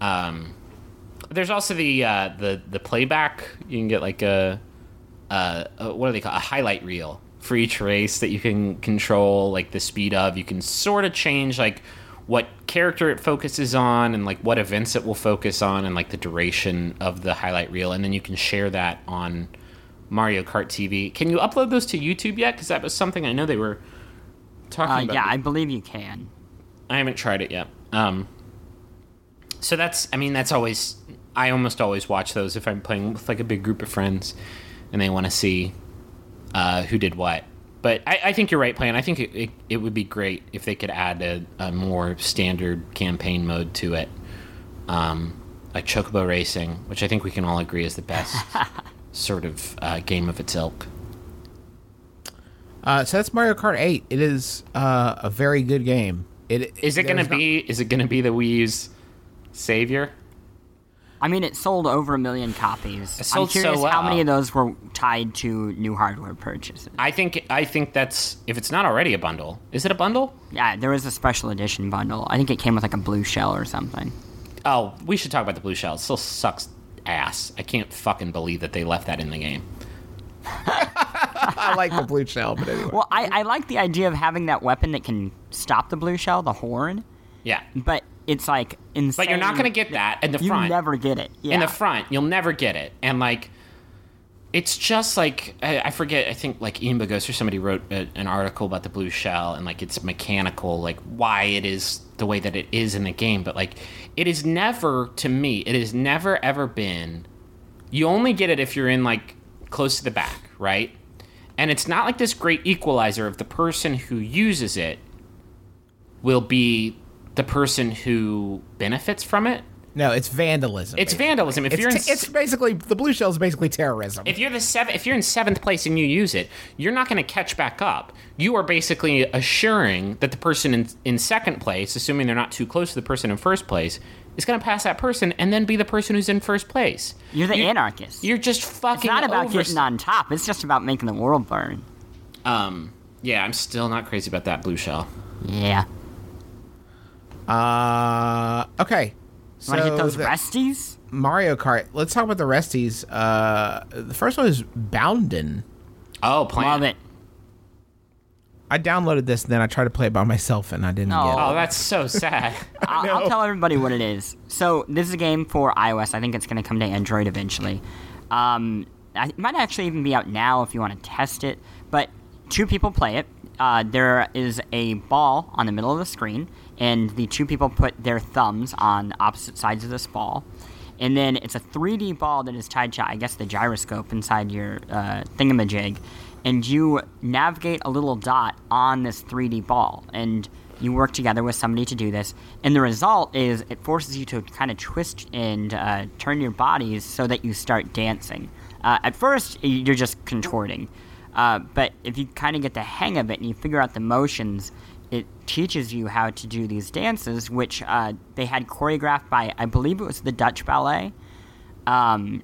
Um, there's also the uh, the the playback. You can get like a, uh, a what do they call it? a highlight reel for each race that you can control like the speed of. You can sort of change like what character it focuses on and like what events it will focus on and like the duration of the highlight reel, and then you can share that on Mario Kart TV. Can you upload those to YouTube yet? Because that was something I know they were talking uh, about. yeah, I believe you can. I haven't tried it yet. Um, so that's, I mean, that's always, I almost always watch those if I'm playing with like a big group of friends and they want to see uh, who did what. But I, I think you're right, Plante. I think it, it, it would be great if they could add a, a more standard campaign mode to it. Um, like Chocobo Racing, which I think we can all agree is the best sort of uh, game of its ilk. Uh, so that's Mario Kart 8. It is uh, a very good game. It Is it going to there's not- be, is it going to be the Wii U's savior? I mean, it sold over a million copies. It sold I'm so curious how many of those were tied to new hardware purchases. I think I think that's if it's not already a bundle. Is it a bundle? Yeah, there was a special edition bundle. I think it came with like a blue shell or something. Oh, we should talk about the blue shell. It still sucks ass. I can't fucking believe that they left that in the game. I like the blue shell, but anyway. Well, I, I like the idea of having that weapon that can stop the blue shell, the horn, Yeah. but it's like insane. But you're not going to get that in the front. You front. never get it. Yeah. In the front, you'll never get it. And like it's just like I, I forget. I think like Ian Bogost or somebody wrote a, an article about the blue shell and like it's mechanical, like why it is the way that it is in the game. But like it is never to me. It has never ever been. You only get it if you're in like close to the back, right? And it's not like this great equalizer of the person who uses it will be the person who benefits from it. No, it's vandalism. It's basically. vandalism. If It's, you're in t- s- it's basically the blue shell is basically terrorism. If you're the seven, if you're in seventh place and you use it, you're not going to catch back up. You are basically assuring that the person in, in second place, assuming they're not too close to the person in first place, is going to pass that person and then be the person who's in first place. You're the You- anarchist. You're just fucking. it's not about over- getting on top. It's just about making the world burn. Um. Yeah, I'm still not crazy about that blue shell. Yeah. Uh, okay. So Want to hit those the- resties? Mario Kart. Let's talk about the resties. Uh, the first one is Bounden. Oh, playing. Love it. I downloaded this, and then I tried to play it by myself, and I didn't No. get it. Oh, that's so sad. I'll, I'll tell everybody what it is. So this is a game for iOS. I think it's going to come to Android eventually. Um, it might actually even be out now if you want to test it. But two people play it. Uh, there is a ball on the middle of the screen, and the two people put their thumbs on opposite sides of this ball. And then it's a 3D ball that is tied to, I guess, the gyroscope inside your uh, thingamajig. And you navigate a little dot on this 3D ball. And you work together with somebody to do this. And the result is it forces you to kind of twist and uh, turn your bodies so that you start dancing. Uh, at first, you're just contorting. Uh, but if you kind of get the hang of it and you figure out the motions, it teaches you how to do these dances, which uh, they had choreographed by, I believe it was the Dutch Ballet. Um,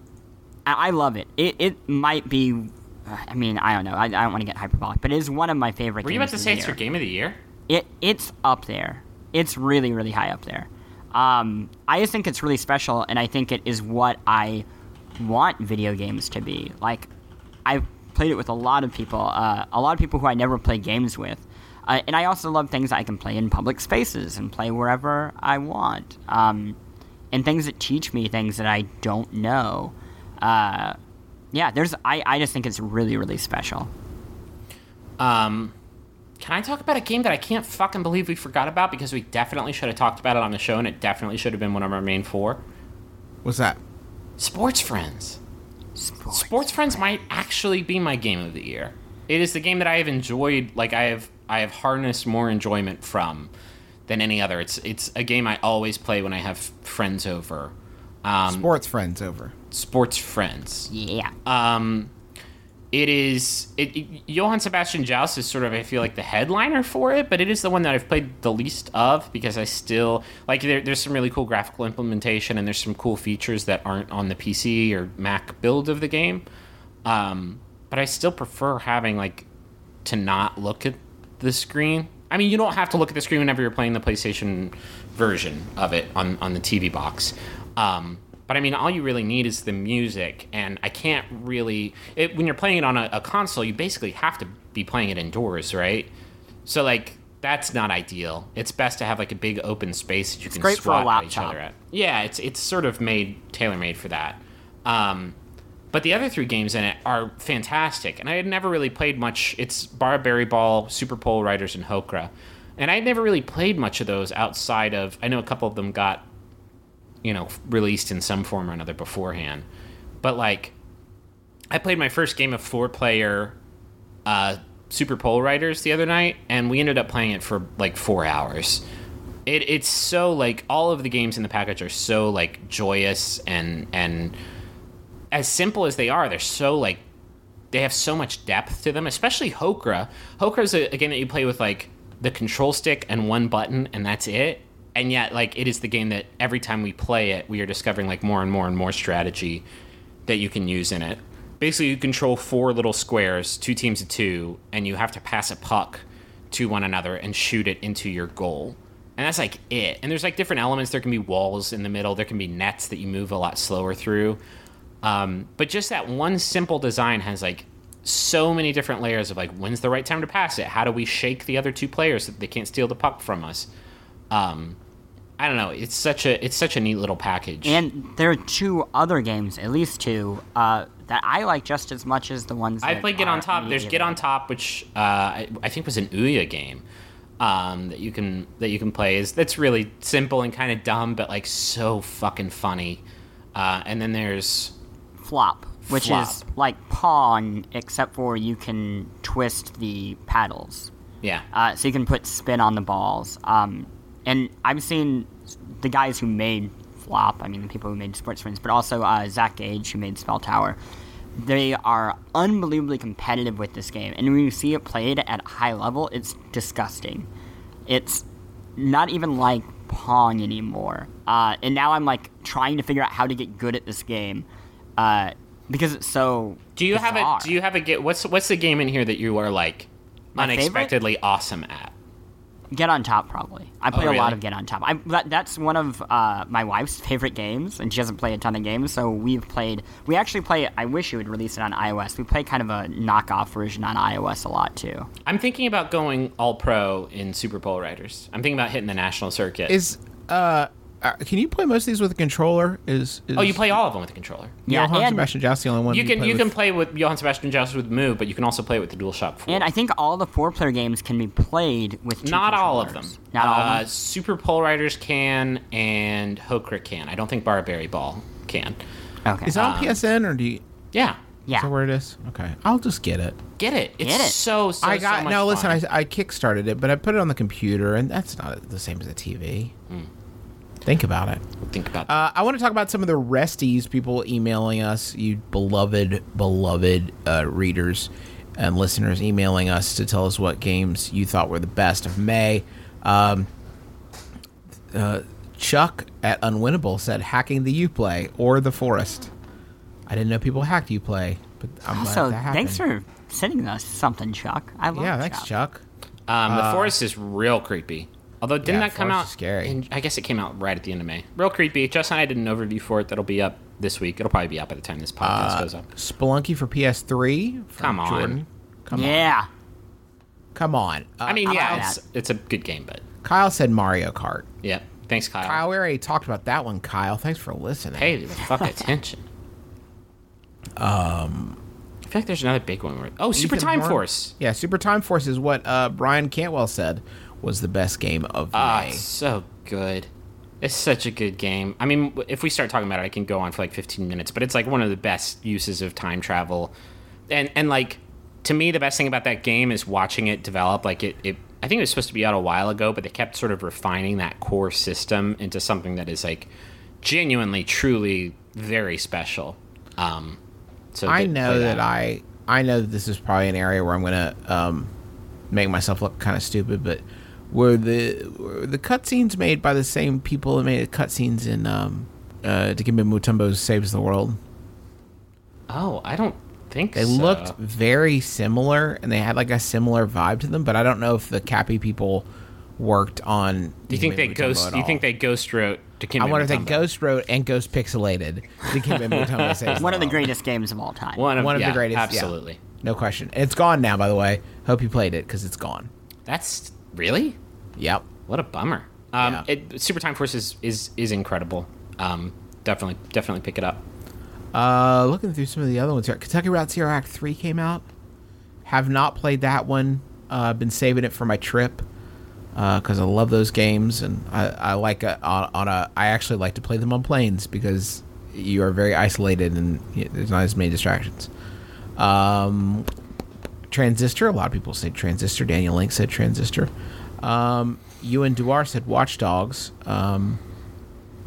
I I love it. It, it might be, I mean, I don't know. I, I don't want to get hyperbolic, but it is one of my favorite games. Were you about to say it's your game of the year? It it's up there. It's really really high up there. Um, I just think it's really special, and I think it is what I want video games to be. Like, I've played it with a lot of people, uh, a lot of people who I never play games with, uh, and I also love things I can play in public spaces and play wherever I want, um, and things that teach me things that I don't know. Uh, yeah, there's I, I just think it's really really special. Um, can I talk about a game that I can't fucking believe we forgot about because we definitely should have talked about it on the show and it definitely should have been one of our main four? What's that? Sports Friends. Sports. Sports Friends might actually be my game of the year. It is the game that I have enjoyed, like I have, I have harnessed more enjoyment from than any other. It's it's a game I always play when I have friends over. Um, Sports friends over. sports friends. Yeah. Um, it is it, it- Johann Sebastian Joust is sort of I feel like the headliner for it, but it is the one that I've played the least of because I still like there, there's some really cool graphical implementation and there's some cool features that aren't on the PC or Mac build of the game. Um, but I still prefer having like to not look at the screen. I mean, you don't have to look at the screen whenever you're playing the PlayStation version of it on on the TV box. Um, but I mean, all you really need is the music, and I can't really. It, when you're playing it on a, a console, you basically have to be playing it indoors, right? So like that's not ideal. It's best to have like a big open space that you can great for a swat at each other at. Yeah, it's it's sort of made tailor made for that. Um, but the other three games in it are fantastic, and I had never really played much. It's BaraBariBall, Super Pole Riders, and Hokra, and I had never really played much of those outside of. I know a couple of them got, you know, released in some form or another beforehand, but like, I played my first game of four-player uh, Super Pole Riders the other night, and we ended up playing it for like four hours. It, it's so like all of the games in the package are so like joyous and and as simple as they are, they're so like they have so much depth to them. Especially Hokra. Hokra is a, a game that you play with like the control stick and one button, and that's it. And yet, like it is the game that every time we play it, we are discovering like more and more and more strategy that you can use in it. Basically, you control four little squares, two teams of two, and you have to pass a puck to one another and shoot it into your goal. And that's like it. And there's like different elements. There can be walls in the middle. There can be nets that you move a lot slower through. Um, but just that one simple design has like so many different layers of like when's the right time to pass it? How do we shake the other two players so that they can't steal the puck from us? Um, I don't know. It's such a it's such a neat little package. And there are two other games, at least two, uh, that I like just as much as the ones. I played Get on Top. There's Get on Top, which uh, I, I think was an Ouya game um, that you can that you can play. Is that's really simple and kind of dumb, but like so fucking funny. Uh, and then there's Flop, which Flop. is like Pong, except for you can twist the paddles. yeah, Uh, so you can put spin on the balls. Um, and I've seen the guys who made flop. I mean, the people who made Sports Friends, but also uh, Zach Gage, who made Spell Tower. They are unbelievably competitive with this game, and when you see it played at a high level, it's disgusting. It's not even like Pong anymore. Uh, and now I'm like trying to figure out how to get good at this game uh, because it's so. Do you have bizarre. a? Do you have a? What's what's the game in here that you are like My favorite? unexpectedly awesome at? Get on top, probably. I play a lot Oh, of Get on top. I, that, that's one of uh, my wife's favorite games, and she doesn't play a ton of games. So we've played. We actually play. I wish you would release it on iOS. We play kind of a knockoff version on iOS a lot too. I'm thinking about going all pro in Super Pole Riders. I'm thinking about hitting the national circuit. Is uh, can you play most of these with a controller? Is, is oh, you play all of them with a controller. Yeah, Johann and- Sebastian Joust the only one You can play you with? can play with Johann Sebastian Joust with Move, but you can also play with the DualShock 4. And I think all the four-player games can be played with two Not all of them. Not all uh, of them. Super Pole Riders can and Hokra can. I don't think BaraBariBall can. Okay. Is it on PSN or do you? Yeah, yeah. Is that where it is? Okay, I'll just get it. get it. It's Get it. so so. I got so much no. Listen, fun. I, I kickstarted it, but I put it on the computer, and that's not the same as a TV. Hmm. Think about it. think about. Uh, I want to talk about some of the resties, people emailing us, you beloved, beloved uh, readers and listeners emailing us to tell us what games you thought were the best of May. Um, uh, Chuck at Unwinnable said hacking the Uplay or the Forest. I didn't know people hacked Uplay, but I'm glad So that thanks for sending us something, Chuck. I love yeah, thanks, Chuck. Um, the forest is real creepy. Although didn't uh, yeah, that come out? is scary. in- I guess it came out right at the end of May. Real creepy. Justin and I did an overview for it. That'll be up this week. It'll probably be up by the time this podcast Uh, goes up. Spelunky for PS3. Come on. Jordan. Come on. Yeah. Come on. Uh, I mean, yeah, it's, it's a good game, but Kyle said Mario Kart. yeah. Thanks, Kyle. Kyle, we already talked about that one, Kyle. Thanks for listening. Pay the fuck attention. Um, I feel like there's another big one. Where, oh, Super Time Horn- Force. Yeah, Super Time Force is what uh, Brian Cantwell said was the best game of Ah, May. so good. It's such a good game. I mean, if we start talking about it, I can go on for like 15 minutes, but it's like one of the best uses of time travel. And and like to me, the best thing about that game is watching it develop. Like it, it I think it was supposed to be out a while ago, but they kept sort of refining that core system into something that is like genuinely, truly very special. Um, so I know play that I I know that this is probably an area where I'm gonna um, make myself look kind of stupid, but were the were the cutscenes made by the same people that made the cutscenes in um, uh, Dikembe Mutombo's Saves the World? Oh, I don't think They so. looked very similar, and they had like a similar vibe to them. But I don't know if the Capy people worked on. Do you think they Mutombo ghost? at Do you think they ghost wrote? Dikembe I wonder if they Mutombo? ghost wrote and ghost pixelated Dikembe Mutombo Saves One of the World. greatest games of all time. One of, One of the yeah, greatest, yeah. Absolutely. No question. It's gone now, by the way. Hope you played it because it's gone. That's really Yep. what a bummer. Um, Yeah. it, Super Time Force is is, is incredible. Um, definitely definitely pick it up. Uh, looking through some of the other ones here. Kentucky Route Zero Act Three came out. Have not played that one. Uh, been saving it for my trip because I love those games and I, I like a, on, on a. I actually like to play them on planes because you are very isolated and y- there's not as many distractions. Um, Transistor. A lot of people say Transistor. Daniel Link said Transistor. Um, Ewan Duar said Watch Dogs. Um,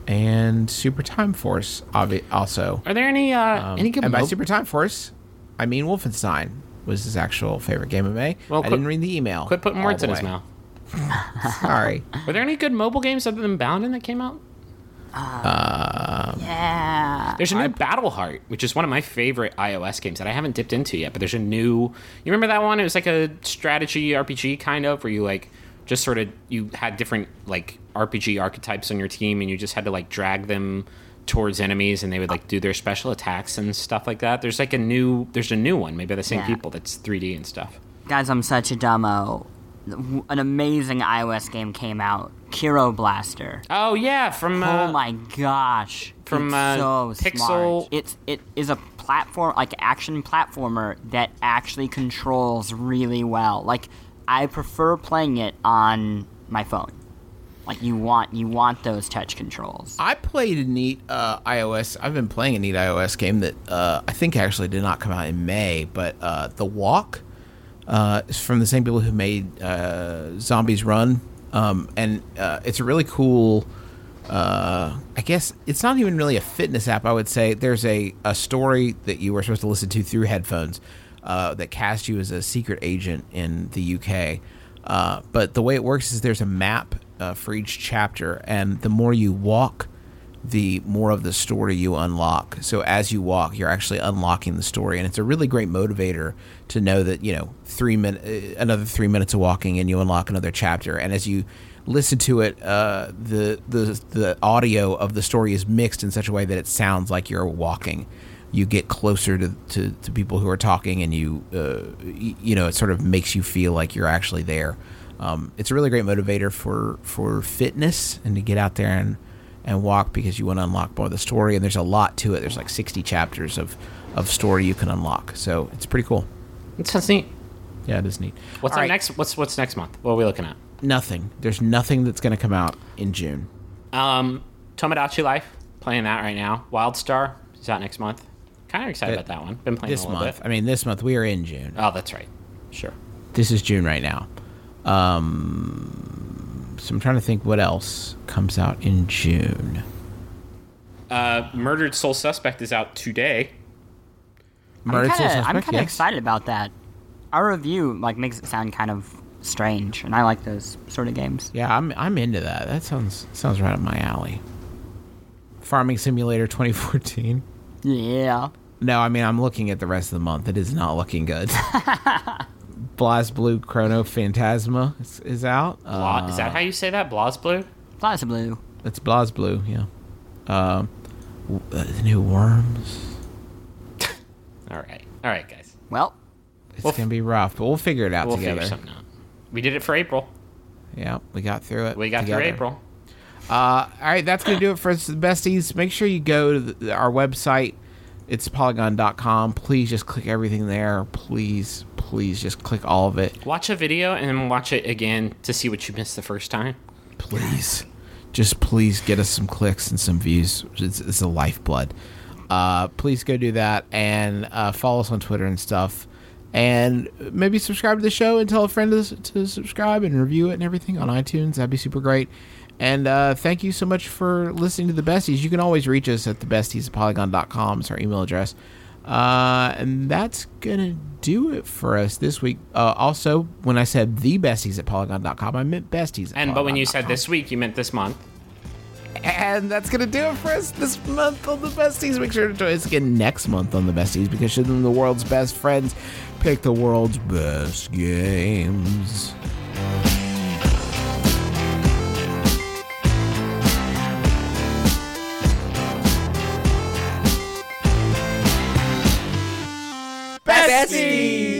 and Super Time Force, obvi- also. Are there any uh, Um, any good and by Super Time Force, I mean Wolfenstein was his actual favorite game of May. Well, I quit- didn't read the email. Quit putting words in his mouth. Sorry. Were there any good mobile games other than Bounden that came out? Um, yeah. There's a new Battleheart, which is one of my favorite iOS games that I haven't dipped into yet. But there's a new. You remember that one? It was like a strategy RPG kind of, where you like just sort of you had different like RPG archetypes on your team, and you just had to like drag them towards enemies, and they would like do their special attacks and stuff like that. There's like a new. There's a new one, maybe by the same Yeah. people. That's 3D and stuff. Guys, I'm such a dumbo. An amazing iOS game came out. Kero Blaster. Oh yeah, from uh, oh my gosh. from, it's uh, so Pixel- smart. It's it is a platform like action platformer that actually controls really well. Like I prefer playing it on my phone. Like you want you want those touch controls. I played a neat uh, iOS. I've been playing a neat iOS game that uh, I think actually did not come out in May, but uh, The Walk uh, from the same people who made uh, Zombies Run, um, and uh, it's a really cool uh, I guess it's not even really a fitness app. I would say there's a, a story that you were supposed to listen to through headphones uh, that cast you as a secret agent in the UK. Uh, but the way it works is there's a map for each chapter, and the more you walk, the more of the story you unlock. So as you walk, you're actually unlocking the story, and it's a really great motivator to know that you know three minute, uh, another three minutes of walking, and you unlock another chapter. And as you listen to it, uh, the the the audio of the story is mixed in such a way that it sounds like you're walking. You get closer to, to, to people who are talking, and you uh, you know it sort of makes you feel like you're actually there. Um, it's a really great motivator for for fitness and to get out there and and walk because you want to unlock more of the story. And there's a lot to it. There's like 60 chapters of of story you can unlock. So it's pretty cool. That sounds neat. Yeah, it is neat. What's All our right, next? What's what's next month? What are we looking at? Nothing. There's nothing that's going to come out in June. Um, Tomodachi Life, playing that right now. Wildstar is out next month. Kind of excited It- about that one. Been playing This a little month. bit. I mean, this month we are in June. Oh, that's right. Sure. This is June right now. Um, so I'm trying to think what else comes out in June. Uh, Murdered Soul Suspect is out today. Murdered Soul Suspect. I'm kind of yes. excited about that. Our review like makes it sound kind of strange, and I like those sort of games. Yeah, I'm I'm into that. That sounds sounds right up my alley. Farming Simulator 2014. Yeah. No, I mean I'm looking at the rest of the month. It is not looking good. Blast Blue Chrono Phantasma is, is out. Bla- Uh, is that how you say that? BlazBlue? BlazBlue. It's BlazBlue, yeah. Um, uh, the new Worms. All right. All right, guys. Well, It's We'll gonna be rough, but we'll figure it out We'll together. figure something out. We did it for April. Yeah, we got through it. We got together. through April. Uh, all right, that's going to do it for us, besties. Make sure you go to the, our website. It's polygon.com. Please just click everything there. Please, please just click all of it. Watch a video and watch it again to see what you missed the first time. Please. Just please get us some clicks and some views. It's, it's the lifeblood. Uh, please go do that and uh, follow us on Twitter and stuff. And maybe subscribe to the show and tell a friend to, to subscribe and review it and everything on iTunes. That'd be super great. And uh, thank you so much for listening to the besties. You can always reach us at the besties at polygon.com. It's our email address. Uh, and that's going to do it for us this week. Uh, also, when I said the besties at polygon.com, I meant besties at And but when you said this week, you meant this month. And that's going to do it for us this month on the besties. Make sure to join us again next month on the besties because should the world's best friends pick the world's best games. besties. besties.